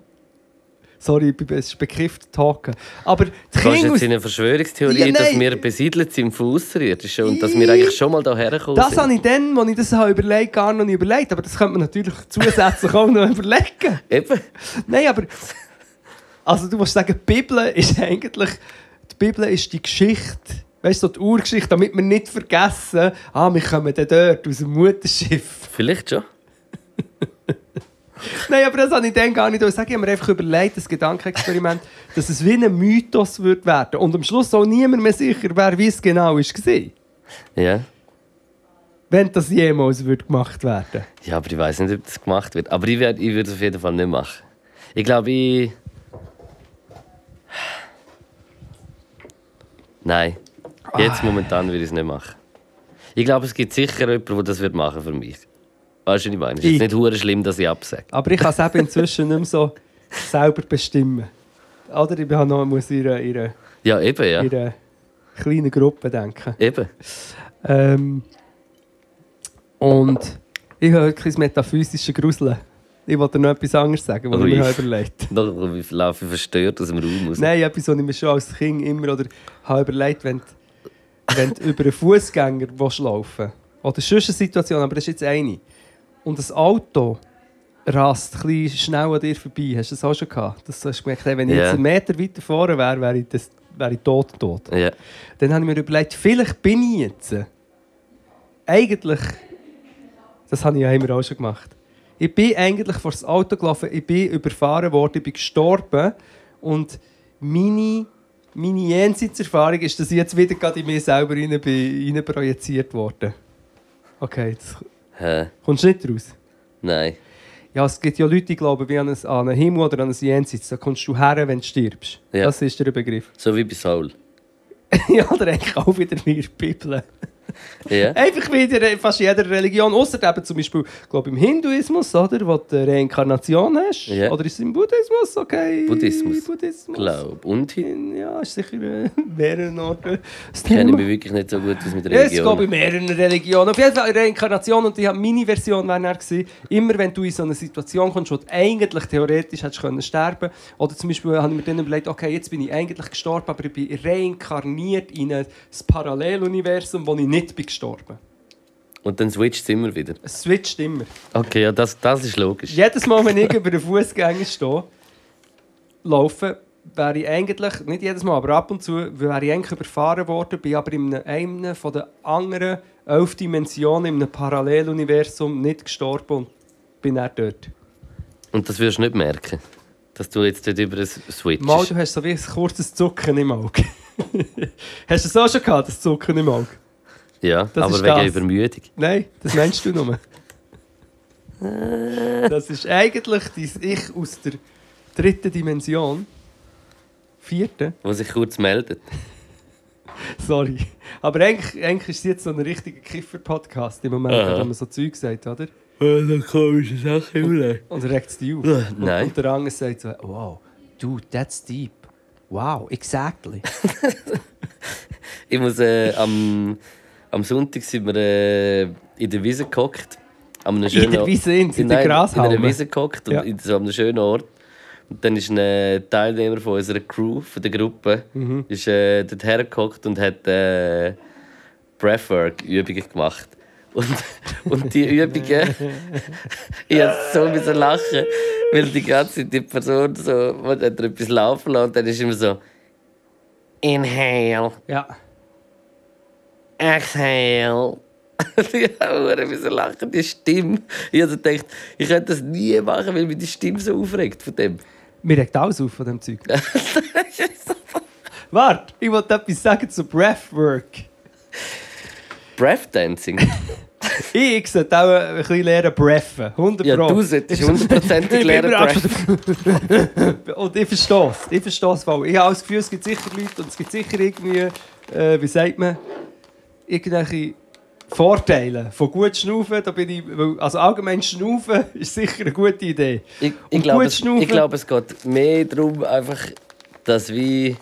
Sorry, ich bin es ist bekifft talken. Aber die Du Kinder jetzt aus- in eine Verschwörungstheorie, Ja, dass wir besiedelt sind von Außerirdischen und dass wir eigentlich schon mal hierher gekommen Das sind. habe ich dann, als ich das habe überlegt gar noch nicht überlegt. Aber das könnte man natürlich zusätzlich auch noch überlegen. Eben. Nein, aber. Also, du musst sagen, die Bibel ist eigentlich. Die Bibel ist die Geschichte. Weißt du, so die Urgeschichte, damit wir nicht vergessen, ah, wir kommen dann dort aus dem Mutterschiff. Vielleicht schon. Nein, aber das habe ich dann gar nicht sagen. Ich habe mir einfach überlegt, das Gedankenexperiment, dass es wie ein Mythos wird werden. Und am Schluss auch niemand mehr sicher, wer wie es genau war. Ja. Wenn das jemals wird gemacht werden Ja, aber ich weiß nicht, ob das gemacht wird. Aber ich, werd, ich würde es auf jeden Fall nicht machen. Ich glaube, ich. Nein. Jetzt momentan würde ich es nicht machen. Ich glaube, es gibt sicher jemanden, der das wird machen für mich. Weißt du, was ich meine? Es ist nicht hure schlimm, dass ich absage. Aber ich kann es eben inzwischen nicht mehr so selber bestimmen. Oder ich habe noch muss in einer, Ja, eben, ja. in einer kleinen Gruppe denken. Eben. Ähm, und ich habe wirklich das metaphysische Gruseln. Ich wollte noch etwas anderes sagen, was ich mir habe überlegt laufe ich verstört aus dem Raum raus. Nein, etwas, was ich mir schon als Kind immer oder habe überlegt, wenn, du- wenn du über einen Fußgänger laufen Oder sonst eine Situation, aber das ist jetzt eine. Und das Auto rast ein bisschen schnell an dir vorbei. Hast du das auch schon gehabt? Das hast du gemerkt, hey, wenn ich Ja. jetzt einen Meter weiter vorne wäre, wäre ich, das, wäre ich tot, tot. Ja. Dann habe ich mir überlegt, vielleicht bin ich jetzt eigentlich, das habe ich ja immer auch schon gemacht, ich bin eigentlich vor das Auto gelaufen, ich bin überfahren worden, ich bin gestorben und meine, meine Jenseitserfahrung ist, dass ich jetzt wieder gerade in mich selber rein, projiziert worden. Okay, jetzt Hä? kommst du nicht raus. Nein. Ja, es gibt ja Leute, die glauben wie an einen, an einen Himmel oder an ein Jenseits. Da kommst du her, wenn du stirbst. Ja. Das ist der Begriff. So wie bei Saul. ja, oder eigentlich auch wieder wie in der Bibel. Ja. Einfach wieder in fast jeder Religion, außer eben zum Beispiel, glaube im Hinduismus, oder, wo du Reinkarnation hast. Ja. Oder ist es im Buddhismus? Okay. Buddhismus. Buddhismus. Glaub. Und hin In- Ja, ist sicher äh, mehreren Orten. Das kenne ich Thema. mich wirklich nicht so gut aus mit Ja, es geht bei Religion. mehreren Religionen. Auf jeden Fall Reinkarnation und ich habe meine Version wäre dann gewesen, immer wenn du in so eine Situation kommst, wo du eigentlich theoretisch hättest können sterben oder zum Beispiel habe ich mir dann überlegt, okay, jetzt bin ich eigentlich gestorben, aber ich bin reinkarniert in ein Paralleluniversum, wo ich nicht bin gestorben. Und dann switcht es immer wieder. Es switcht immer. Okay, ja, das, das ist logisch. Jedes Mal, wenn ich über den Fußgänger stehe, laufe, wäre ich eigentlich, nicht jedes Mal, aber ab und zu, wäre ich eigentlich überfahren worden, bin aber in einem, einem von den anderen elf Dimensionen, in einem Paralleluniversum nicht gestorben und bin dann dort. Und das wirst du nicht merken, dass du jetzt dort über das switchst. Mal, du hast so wie ein kurzes Zucken im Auge. hast du das auch schon gehabt, das Zucken im Auge? Ja, Das aber wegen das. Übermüdung. Nein, das meinst du nur. das ist eigentlich dein Ich aus der dritten Dimension. Vierte. Wo sich kurz meldet. Sorry. Aber eigentlich, eigentlich ist es jetzt so ein richtiger Kiffer-Podcast im Moment, Aha. wenn man so Zeug sagt, oder? Eine komische Sache, Ule. Und regt es dich auf. Äh, Und, nein. und der andere sagt so, wow, dude, that's deep. Wow, exactly. Ich muss äh, am, am Sonntag sind wir äh, in der Wiese gehockt. An einem In der Wiese, in, in der Nein, In Grashalme. einer Wiese gehockt und Ja. in so einem schönen Ort. Und dann ist ein äh, Teilnehmer von unserer Crew, von der Gruppe, Mhm. ist, äh, dort hergehockt und hat äh, Breathwork-Übungen gemacht. Und, und die Übungen, ich musste so müssen lachen, weil die ganze Zeit die Person so, man hat etwas laufen lassen und dann ist immer so Inhale, Ja. Exhale. habe müssen lachen, die Stimme. Ich habe gedacht, ich könnte das nie machen, weil mich die Stimme so aufregt von dem. Mir regt alles auf von dem Zeug. Warte, ich wollte etwas sagen zu Breathwork. Breathdancing? Ich sollte auch ein bisschen lernen breffen. 100 Ja, du solltest Ich- hundertprozentig lernen breathen. Und ich verstehe es. Ich verstehe es voll. Ich habe das Gefühl, es gibt sicher Leute und es gibt sicher irgendwie, äh, wie sagt man, irgendwelche Vorteile von gut Schnaufen. Da bin ich, also allgemein Schnaufen ist sicher eine gute Idee. Ich, ich glaube, es, ich glaube, es geht mehr darum, einfach, dass wie.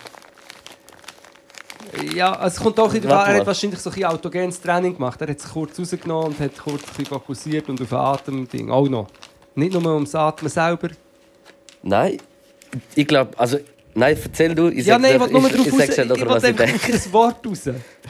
Ja, es kommt auch in der Er hat wahrscheinlich so ein autogenes Training gemacht. Er hat sich kurz rausgenommen und hat kurz ein fokussiert und auf den Atem auch noch. Nicht nur ums Atmen selber. Nein, ich glaube, also. Nein, erzähl du. Ich Ja, nein, ich will nur darauf raus. Ich will ich einfach denke. das Wort raus.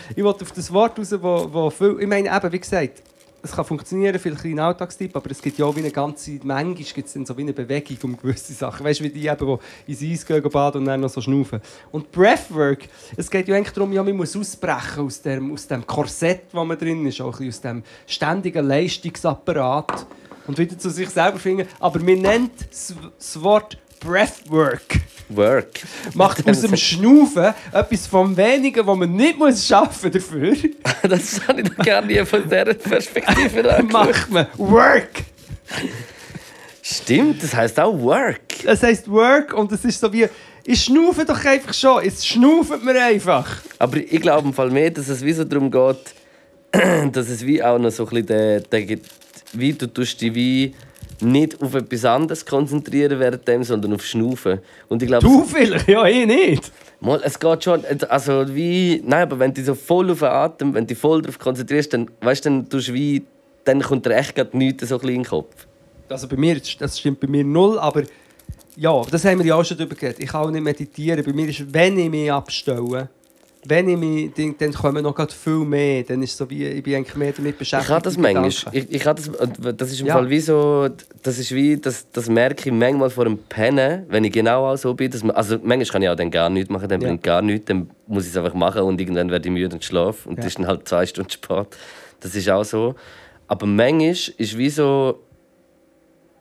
Ich will auf das Wort raus, wo, wo viel... Ich meine, eben, wie gesagt, es kann funktionieren, vielleicht ein Alltagstipp, aber es gibt ja auch wie eine ganze... Manchmal gibt es dann so wie eine Bewegung um gewisse Sachen. Weißt du, wie die eben, die ins Eis gehen, baden und dann noch so schnaufen. Und Breathwork, es geht ja eigentlich darum, ja, man muss ausbrechen aus dem, aus dem Korsett, wo man drin ist, auch aus dem ständigen Leistungsapparat und wieder zu sich selber finden. Aber man nennt das Wort Breathwork Work. macht aus dem Schnaufen etwas vom Wenigen, was man nicht muss schaffen dafür, Das habe ich nie von dieser Perspektive angeschaut. macht man Work. Stimmt, das heisst auch Work. Das heisst Work und es ist so wie, ich schnaufe doch einfach schon, es schnauft mir einfach. Aber ich glaube im Fall mehr, dass es wie so darum geht, dass es wie auch noch so ein bisschen der, der, wie du tust dich wie nicht auf etwas anderes konzentrieren während dem, sondern auf Schnaufen. Und ich glaube, Du vielleicht, ja ich nicht. Mal, es geht schon, also wie, nein, aber wenn du so voll auf den Atem, wenn du dich voll darauf konzentrierst, dann, weißt, dann tust du wie, dann kommt dir echt gerade nichts so ein bisschen in den Kopf. Also bei mir, das stimmt bei mir null, aber ja, das haben wir ja auch schon darüber geredet. Ich kann auch nicht meditieren. Bei mir ist, wenn ich mich abstelle, wenn ich mich, dann, dann kommen noch grad viel mehr. Dann ist es so wie, ich bin eigentlich mehr damit beschäftigt. Ich habe das manchmal. Ich, ich habe das, das ist im Ja. Fall wie so, das ist wie, das, das merke ich manchmal vor dem Pennen, wenn ich genau auch so bin. Dass man, also manchmal kann ich auch dann gar nichts machen, dann Ja. bringt gar nichts, dann muss ich es einfach machen und irgendwann werde ich müde und schlafe und Ja. das ist dann halt zwei Stunden Sport. Das ist auch so. Aber manchmal ist wie so,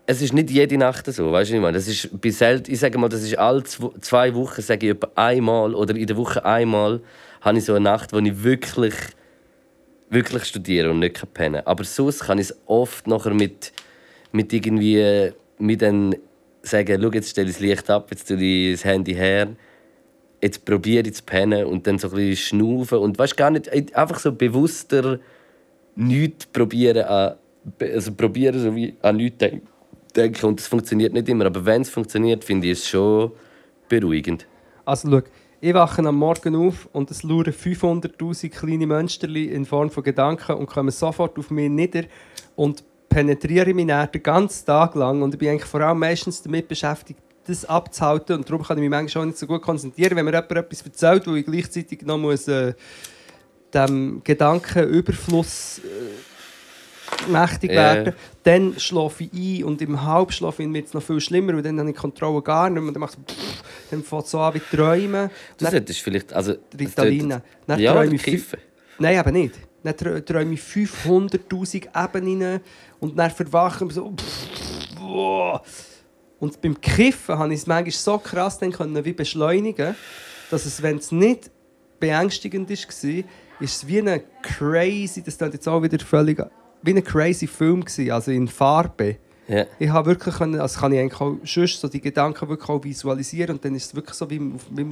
es ist nicht jede Nacht so, weißt du, ich meine? Das ist bei selten, ich sage mal, das ist alle zw- zwei Wochen, sage ich etwa einmal oder in der Woche einmal, habe ich so eine Nacht, wo ich wirklich wirklich studieren und nicht kann pennen. Aber sonst kann ich es oft nachher mit, mit irgendwie mit dann sagen, schau, jetzt stelle ich das Licht ab, jetzt tue ich das Handy her, jetzt probiere ich zu pennen und dann so ein bisschen schnaufen und weißt gar nicht, einfach so bewusster nichts probieren also probieren so wie an nichts denk- denken und das funktioniert nicht immer, aber wenn es funktioniert, finde ich es schon beruhigend. Also schau, ich wache am Morgen auf und es lauern 500'000 kleine Mönsterli in Form von Gedanken und kommen sofort auf mich nieder und penetrieren mich dann den ganzen Tag lang und ich bin eigentlich vor allem meistens damit beschäftigt, das abzuhalten und darum kann ich mich manchmal auch nicht so gut konzentrieren, wenn mir jemand etwas erzählt, wo ich gleichzeitig noch muss, äh, dem Gedankenüberfluss äh, mächtig werden, dann schlafe ich ein und im Halbschlaf wird es noch viel schlimmer, weil dann habe ich die Kontrolle gar nicht mehr. Dann, macht es pff, dann fängt es so an wie träumen. Du Dann solltest vielleicht, also... Ritalin. das Dann Ja, träume ich kiffen. Nein, eben nicht. Dann trä- träume ich 500'000 Ebenen und dann verwachen so... pff, boah. Und beim Kiffen habe ich es manchmal so krass dann können wie beschleunigen, dass es, wenn es nicht beängstigend war, ist es wie ein crazy, das klingt jetzt auch wieder völlig, wie ein crazy Film gewesen, also in Farbe. Ja. Ich habe wirklich, können, also kann ich eigentlich auch sonst so die Gedanken wirklich auch visualisieren und dann ist es wirklich so, wie, wie,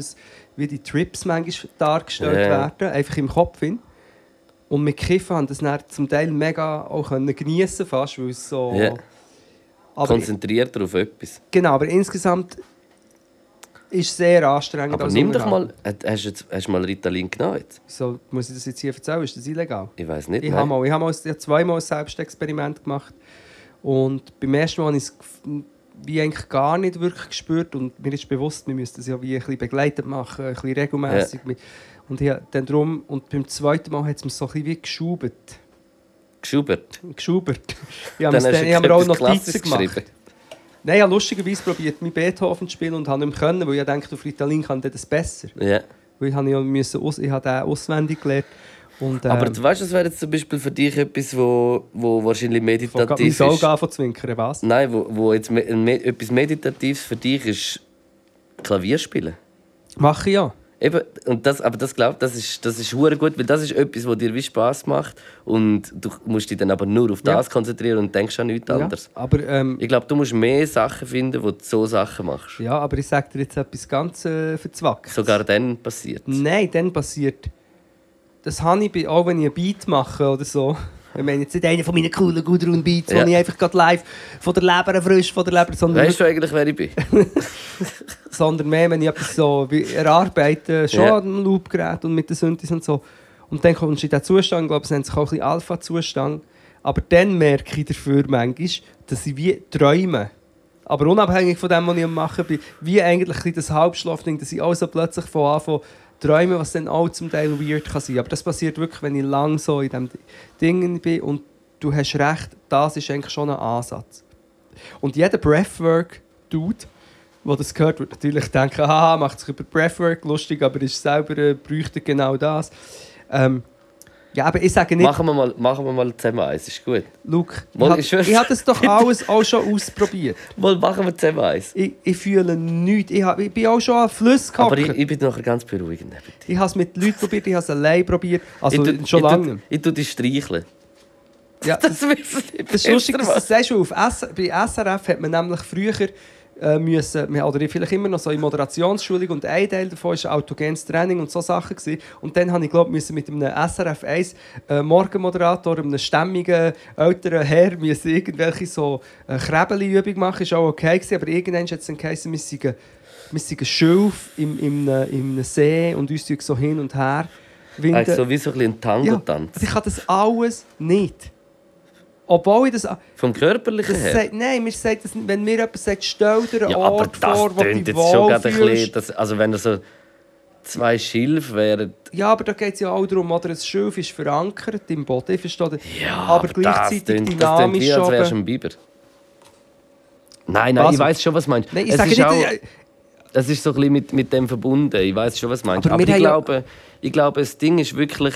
wie die Trips manchmal dargestellt Ja. werden, einfach im Kopf hin. Und mit Kiffen haben das dann zum Teil mega auch geniessen fast, weil es so... Aber, Konzentriert auf etwas. genau, aber insgesamt ist es sehr anstrengend. Aber nimm doch mal... Hast du, jetzt, hast du mal Ritalin genommen jetzt? So, muss ich das jetzt hier erzählen? Ist das illegal? Ich weiß nicht. Ich habe, mal, ich habe mal, ich habe zweimal ein Selbstexperiment gemacht. Und beim ersten Mal habe ich es wie eigentlich gar nicht wirklich gespürt. Und mir ist bewusst, wir müssen das ja wie ein bisschen begleitet machen, ein bisschen regelmäßig. Und, ich, dann drum, und beim zweiten Mal hat es mir so ein bisschen wie geschubert. Geschubert. geschubert. Ich habe, mir auch Notizen gemacht. Nein, ich lustigerweise probiert, mein Beethoven zu spielen und habe nicht können, weil ich dachte, auf Ritalin kann das besser. Ja. Weil ich habe ja müssen, ich habe den auswendig gelernt. Und, ähm, Aber du weißt, das wäre jetzt zum Beispiel für dich etwas, wo, wo wahrscheinlich von meditativ Auge ist. anfangen zu zwinkern, was? Nein, wo, wo jetzt me, etwas Meditatives für dich ist, Klavier spielen. Mache ich ja. Eben, und das, aber das glaubt, das ist, das ist hure gut, weil das ist etwas, was dir wie Spaß macht und du musst dich dann aber nur auf Ja. das konzentrieren und denkst an nichts Ja, anderes. aber, ähm, Ich glaube, du musst mehr Sachen finden, wo du so Sachen machst. ja, aber ich sage dir jetzt etwas ganz äh, verzwackt. Sogar dann passiert Nein, dann passiert. Das habe ich auch wenn ich einen Beat mache oder so. Ich meine jetzt nicht einen von meinen coolen Gudrun Beats, Ja. wo ich einfach gerade live von der Leber frisch von der Leber, sondern, Weißt du eigentlich, wer ich bin? sondern mehr, wenn ich etwas so erarbeite, schon Ja. dem Loopgerät und mit den Synthes und so. Und dann kommst du in diesen Zustand, ich glaube, es nennt sich auch ein bisschen Alpha-Zustand. Aber dann merke ich dafür manchmal, dass ich wie träume. Aber unabhängig von dem, was ich am machen bin, wie eigentlich das Halbschlafding, dass ich auch so plötzlich von Anfang träume, was dann auch zum Teil weird kann sein. Aber das passiert wirklich, wenn ich lang so in diesem Ding bin und du hast recht, das ist eigentlich schon ein Ansatz. Und jeder Breathwork-Dude, der das gehört, wird natürlich denken, haha, macht sich über Breathwork lustig, aber ist selber äh, bräuchte genau das. Ähm, ja, aber ich sage nicht, Machen wir mal, machen wir mal zusammen eins, ist gut. Luke, ich Mal, habe ich schwör's. ich hab das doch alles auch schon ausprobiert. Mal machen wir zusammen eins. Ich, ich fühle nichts. Ich, hab, ich bin auch schon an Flüssen Aber gehockt. ich, ich bin nachher ganz beruhigend. Ich habe es mit Leuten probiert, ich habe es allein probiert. Also ich tu- schon lange. Ich tue dich streicheln. Ja, Das nicht Das ist lustig, dass du was. das sagst, auf S bei SRF hat man nämlich früher äh, müssen, wir- oder vielleicht immer noch so in Moderationsschulung und ein Teil davon war autogenes Training und so Sachen. Gewesen. Und dann habe ich glaube müssen mit einem SRF 1 äh, Morgenmoderator, einem stämmigen älteren Herr, müssen irgendwelche so äh, Krebeli-Übung machen, ist auch okay gewesen, aber irgendwann hat es dann geheißen, wir seien, wir seien Schilf im, im, im, im See und uns so hin und her winden. Also wie so ein ein ja, Tango-Tanz. ich kann das alles nicht. Obwohl ich das... Vom Körperlichen Das her. sagt, nein, mir sagt das, wenn mir jemand sagt, stell dir einen Ja, aber Ort das vor, wo du jetzt schon gerade ein bisschen... Das, also wenn er so zwei Schilf wären... Ja, aber da geht es ja auch darum, oder ein Schilf ist verankert im Boden, ich verstehe das. Ja, aber, gleichzeitig das das tönt dynamisch wie, als wärst du ein Biber. Nein, nein, Was? ich weiß schon, was du meinst. Nein, ich es sage ist nicht, auch, äh, es ist so ein bisschen mit, mit dem verbunden. Ich weiß schon, was du meinst. Aber Aber, ich, haben ja- glaube, ich glaube, das Ding ist wirklich...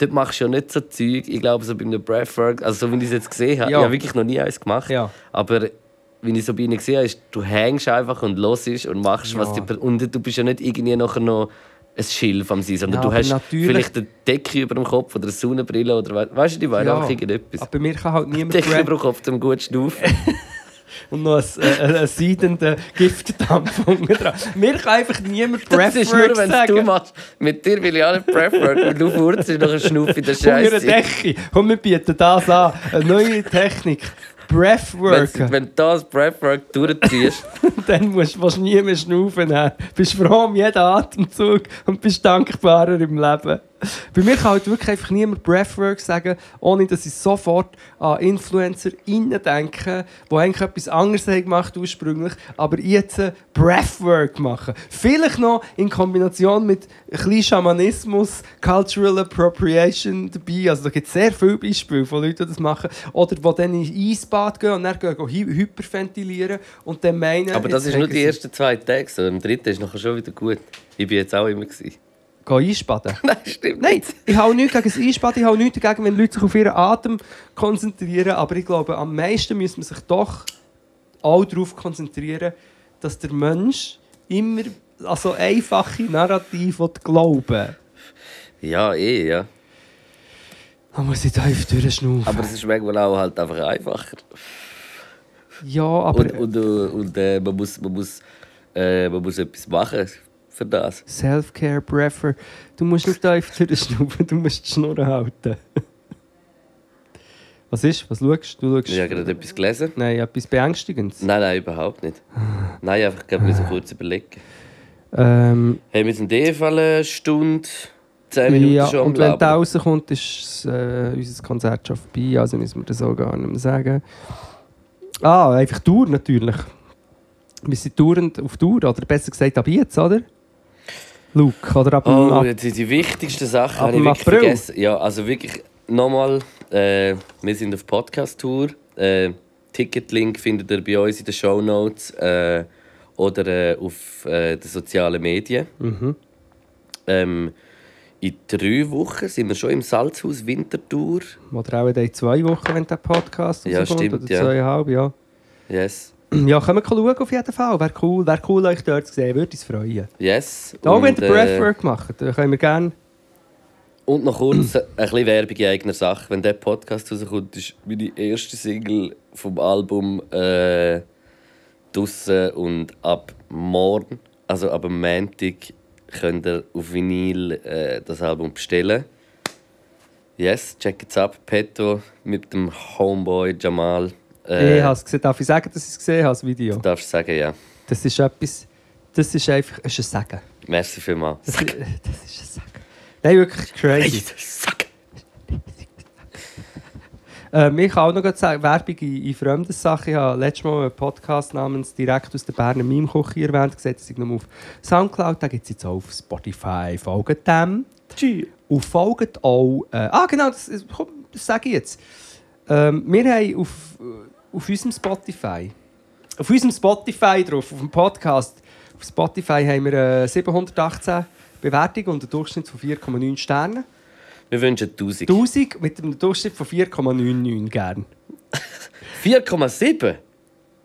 Dort machst du ja nicht so Zeug. Ich glaube, so bei einem Breathwork, also so wie ich es jetzt gesehen habe, Ja. ich habe wirklich noch nie eins gemacht. Ja. Aber wie ich so bei ihnen gesehen habe, ist, du hängst einfach und hörst und machst, was Ja. die, und du bist ja nicht irgendwie nachher noch ein Schilf am sein, sondern Ja, du hast vielleicht eine Decke über dem Kopf oder eine Sonnenbrille oder we- weißt du, die waren Ja. einfach irgendetwas. Aber mir kann halt niemand Decke über dem Kopf zum gut schnaufen. und noch einen, äh, einen seidenden Giftdampf unten dran. Mir kann einfach niemand Das ist nur, Breathwork wenn du machst. Mit dir will ich auch nicht Breathwork. Wenn du furzt, noch ein Schnuff in der Scheiße. Decke. Komm, wir bieten das an. Eine neue Technik. Breathwork. Wenn, wenn du das Breathwork durchziehst, dann musst du nie mehr schnaufen. Du bist froh um jeden Atemzug und bist dankbarer im Leben. Bei mir kann halt wirklich einfach niemand Breathwork sagen, ohne dass ich sofort an Influencer denke, die eigentlich etwas anderes haben gemacht ursprünglich, aber jetzt Breathwork machen. Vielleicht noch in Kombination mit ein bisschen Schamanismus, Cultural Appropriation dabei. Also da gibt es sehr viele Beispiele von Leuten, die das machen. Oder die dann ins Eisbad gehen und dann gehen hy- hyperventilieren und dann meinen... aber das ist nur die ersten zwei Tage. So. Im dritten ist nachher schon wieder gut. Ich bin jetzt auch immer. Gewesen. Gehen Eisbaden? Nein, stimmt Nein, ich habe nichts gegen das Einspannen, ich habe nichts dagegen, wenn Leute sich auf ihren Atem konzentrieren. Aber ich glaube, am meisten muss man sich doch auch darauf konzentrieren, dass der Mensch immer also einfache Narrative glauben Ja, eh, ja. Da muss ich tief durchschnaufen. Aber es ist manchmal auch halt einfach einfacher. ja, aber Und, und, äh, und äh, man, muss, man, muss, äh, man muss etwas machen für das. Self-Care Breather, du musst nicht tief durchschnaufen, du musst die Schnur halten. Was ist? Was schaust du? du? Ich schaust... habe gerade etwas gelesen. Nein, etwas Beängstigendes. Nein, nein, überhaupt nicht. Nein, einfach gerade müssen kurz überlegen. Ähm, Hey, wir sind eh Fall eine Stunde, zehn Minuten ja, schon am und wenn der Labern. rauskommt, ist äh, unser Konzert schon vorbei, also müssen wir das auch gar nicht mehr sagen. Ah, einfach Tour natürlich. Wir sind tourend auf Tour, oder besser gesagt ab jetzt, oder? Luke, oder ab, Oh, ab sind die wichtigsten Sachen ab habe ich wirklich April. vergessen. Ja, also wirklich nochmal, äh, wir sind auf Podcast-Tour. Äh, Ticketlink findet ihr bei uns in den Show Notes äh, oder äh, auf äh, den sozialen Medien. Mhm. Ähm, in drei Wochen sind wir schon im Salzhaus Wintertour. Oder auch in zwei Wochen, wenn der Podcast Ja, rauskommt, stimmt, oder ja. zweieinhalb, ja. Yes. Ja, können wir schauen auf jeden Fall. Wäre cool, wär cool euch dort zu sehen. Würde uns freuen. Yes. Auch wenn ihr Breathwork macht, dann können wir gerne... Und noch kurz ein bisschen Werbung in eigener Sache. Wenn der Podcast rauskommt, ist meine erste Single vom Album äh, draussen und ab morgen, also ab dem Montag, könnt ihr auf Vinyl äh, das Album bestellen. Yes, check it's ab. Petto mit dem Homeboy Jamal. Äh, ich habe es gesehen. Darf ich sagen, dass ich es gesehen habe, das Video? Du darfst sagen, ja. Das ist etwas... Das ist einfach... Es ist ein Sagen. Merci vielmals. Das, das ist ein Sagen. Nein, wirklich crazy. Sag. Ähm, ich kann auch noch sagen, Werbung in, in fremden Sachen. Ich habe letztes Mal einen Podcast namens «Direkt aus der Berner Meme-Küche» erwähnt. Gesehen, dass ich noch auf Soundcloud. Da gibt es jetzt auch auf Spotify. Folgt dem. Und folgt auch... Äh, ah, genau, das, komm, das sage ich jetzt. Ähm, wir haben auf, äh, auf unserem Spotify... Auf unserem Spotify drauf, auf dem Podcast, auf Spotify haben wir äh, 718 Bewertungen und einen Durchschnitt von 4,9 Sternen. Wir wünschen 1000. 1000 mit einem Durchschnitt von 4,99 gern. 4,7?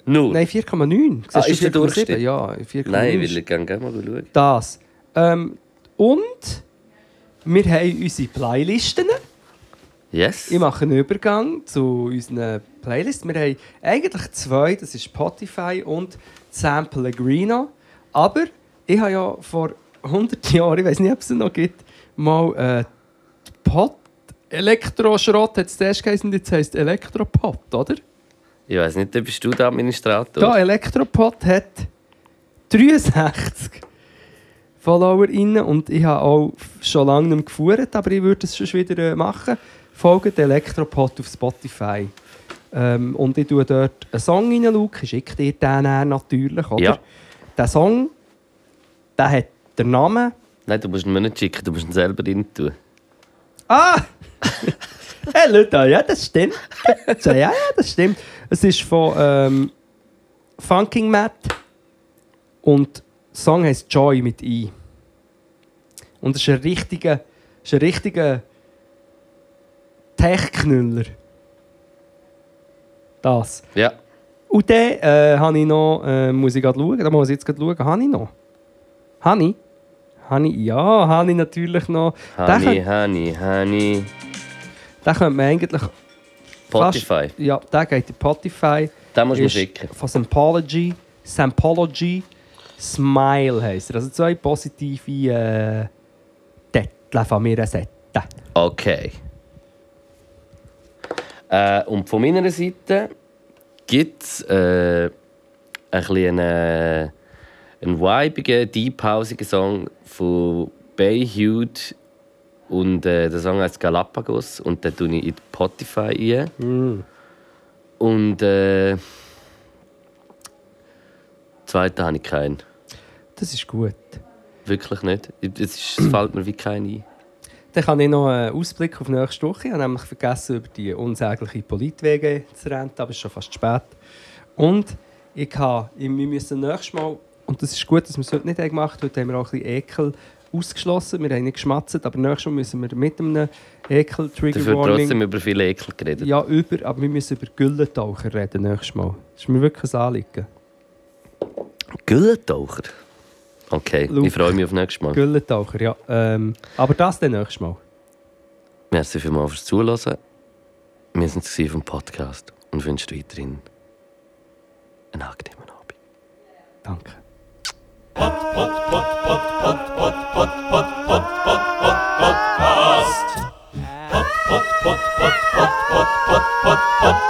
Nur? Nein, 4,9. Ah, ist der 4,7? Durchschnitt? Ja, 4,9. Nein, will ich gerne mal schauen. Das. Ähm, und wir haben unsere Playlisten. Yes. Ich mache einen Übergang zu unseren Playlists. Wir haben eigentlich zwei, das ist Spotify und Sam Pellegrino. Aber ich habe ja vor 100 Jahren, ich weiß nicht, ob es noch gibt, mal äh, Pot Elektroschrott hat es zuerst geheißen, jetzt heisst Elektropot, oder? Ich weiß nicht, bist du der Administrator? Da, Elektropod hat 63 FollowerInnen und ich habe auch schon lange nicht gefahren, aber ich würde es schon wieder äh, machen. Folgt Elektropod auf Spotify. Ähm, und ich tue dort einen Song rein. Ich schicke dir den dann natürlich, oder? Ja. Der Song, der hat den Namen... Nein, du musst ihn mir nicht schicken, du musst ihn selber rein tun. Ah! hey, Leute, ja, das stimmt. Ja, ja, das stimmt. Es ist von ähm, Funking Matt und der Song heißt Joy mit I. Und es ist ein richtiger, ist ein richtiger Tech-Knüller. Das. Ja. Und dann äh, habe ich noch, äh, muss ich gerade schauen, da muss ich jetzt gerade schauen, habe ich noch? Habe ich? Habe ich? Ja, habe ich natürlich noch. Könnt- honey, honey. Den könnte man eigentlich Spotify. Fast, ja, der geht in Spotify. Den musst du mir Ist schicken. Von Sampology. Sampology Smile heisst er. Also zwei positive äh, Titel von mir Seite. Okay. Äh, und von meiner Seite gibt es äh, ein einen, einen vibigen, deep-hausigen Song von Bay Hude. Und äh, der Song heißt Galapagos. Und den tue ich in Spotify ein. Und äh, zweiten habe ich keinen. Das ist gut. Wirklich nicht. Es, ist, es fällt mir wie kein ein. Dann kann ich noch einen Ausblick auf nächste Woche. Ich habe nämlich vergessen, über die unsägliche Politwege zu reden, aber es ist schon fast spät. Und ich habe, wir müssen nächstes Mal, und das ist gut, dass wir es heute nicht gemacht haben, heute haben wir auch ein bisschen Ekel ausgeschlossen. Wir haben nicht geschmatzt, aber nächstes Mal müssen wir mit einem Ekel-Trigger Dafür trotzdem über viele Ekel geredet. Ja, über, aber wir müssen über Güllentaucher reden nächstes Mal. Das ist mir wirklich ein Anliegen. Güllentaucher? Okay, Luke. ich freue mich auf nächstes Mal. Güllentaucher, ja. Ähm, aber das dann nächstes Mal. Merci vielmals fürs Zuhören. Wir sind es vom Podcast und wünschen weiterhin einen angenehmen Abend. Danke. Podcast. Podcast.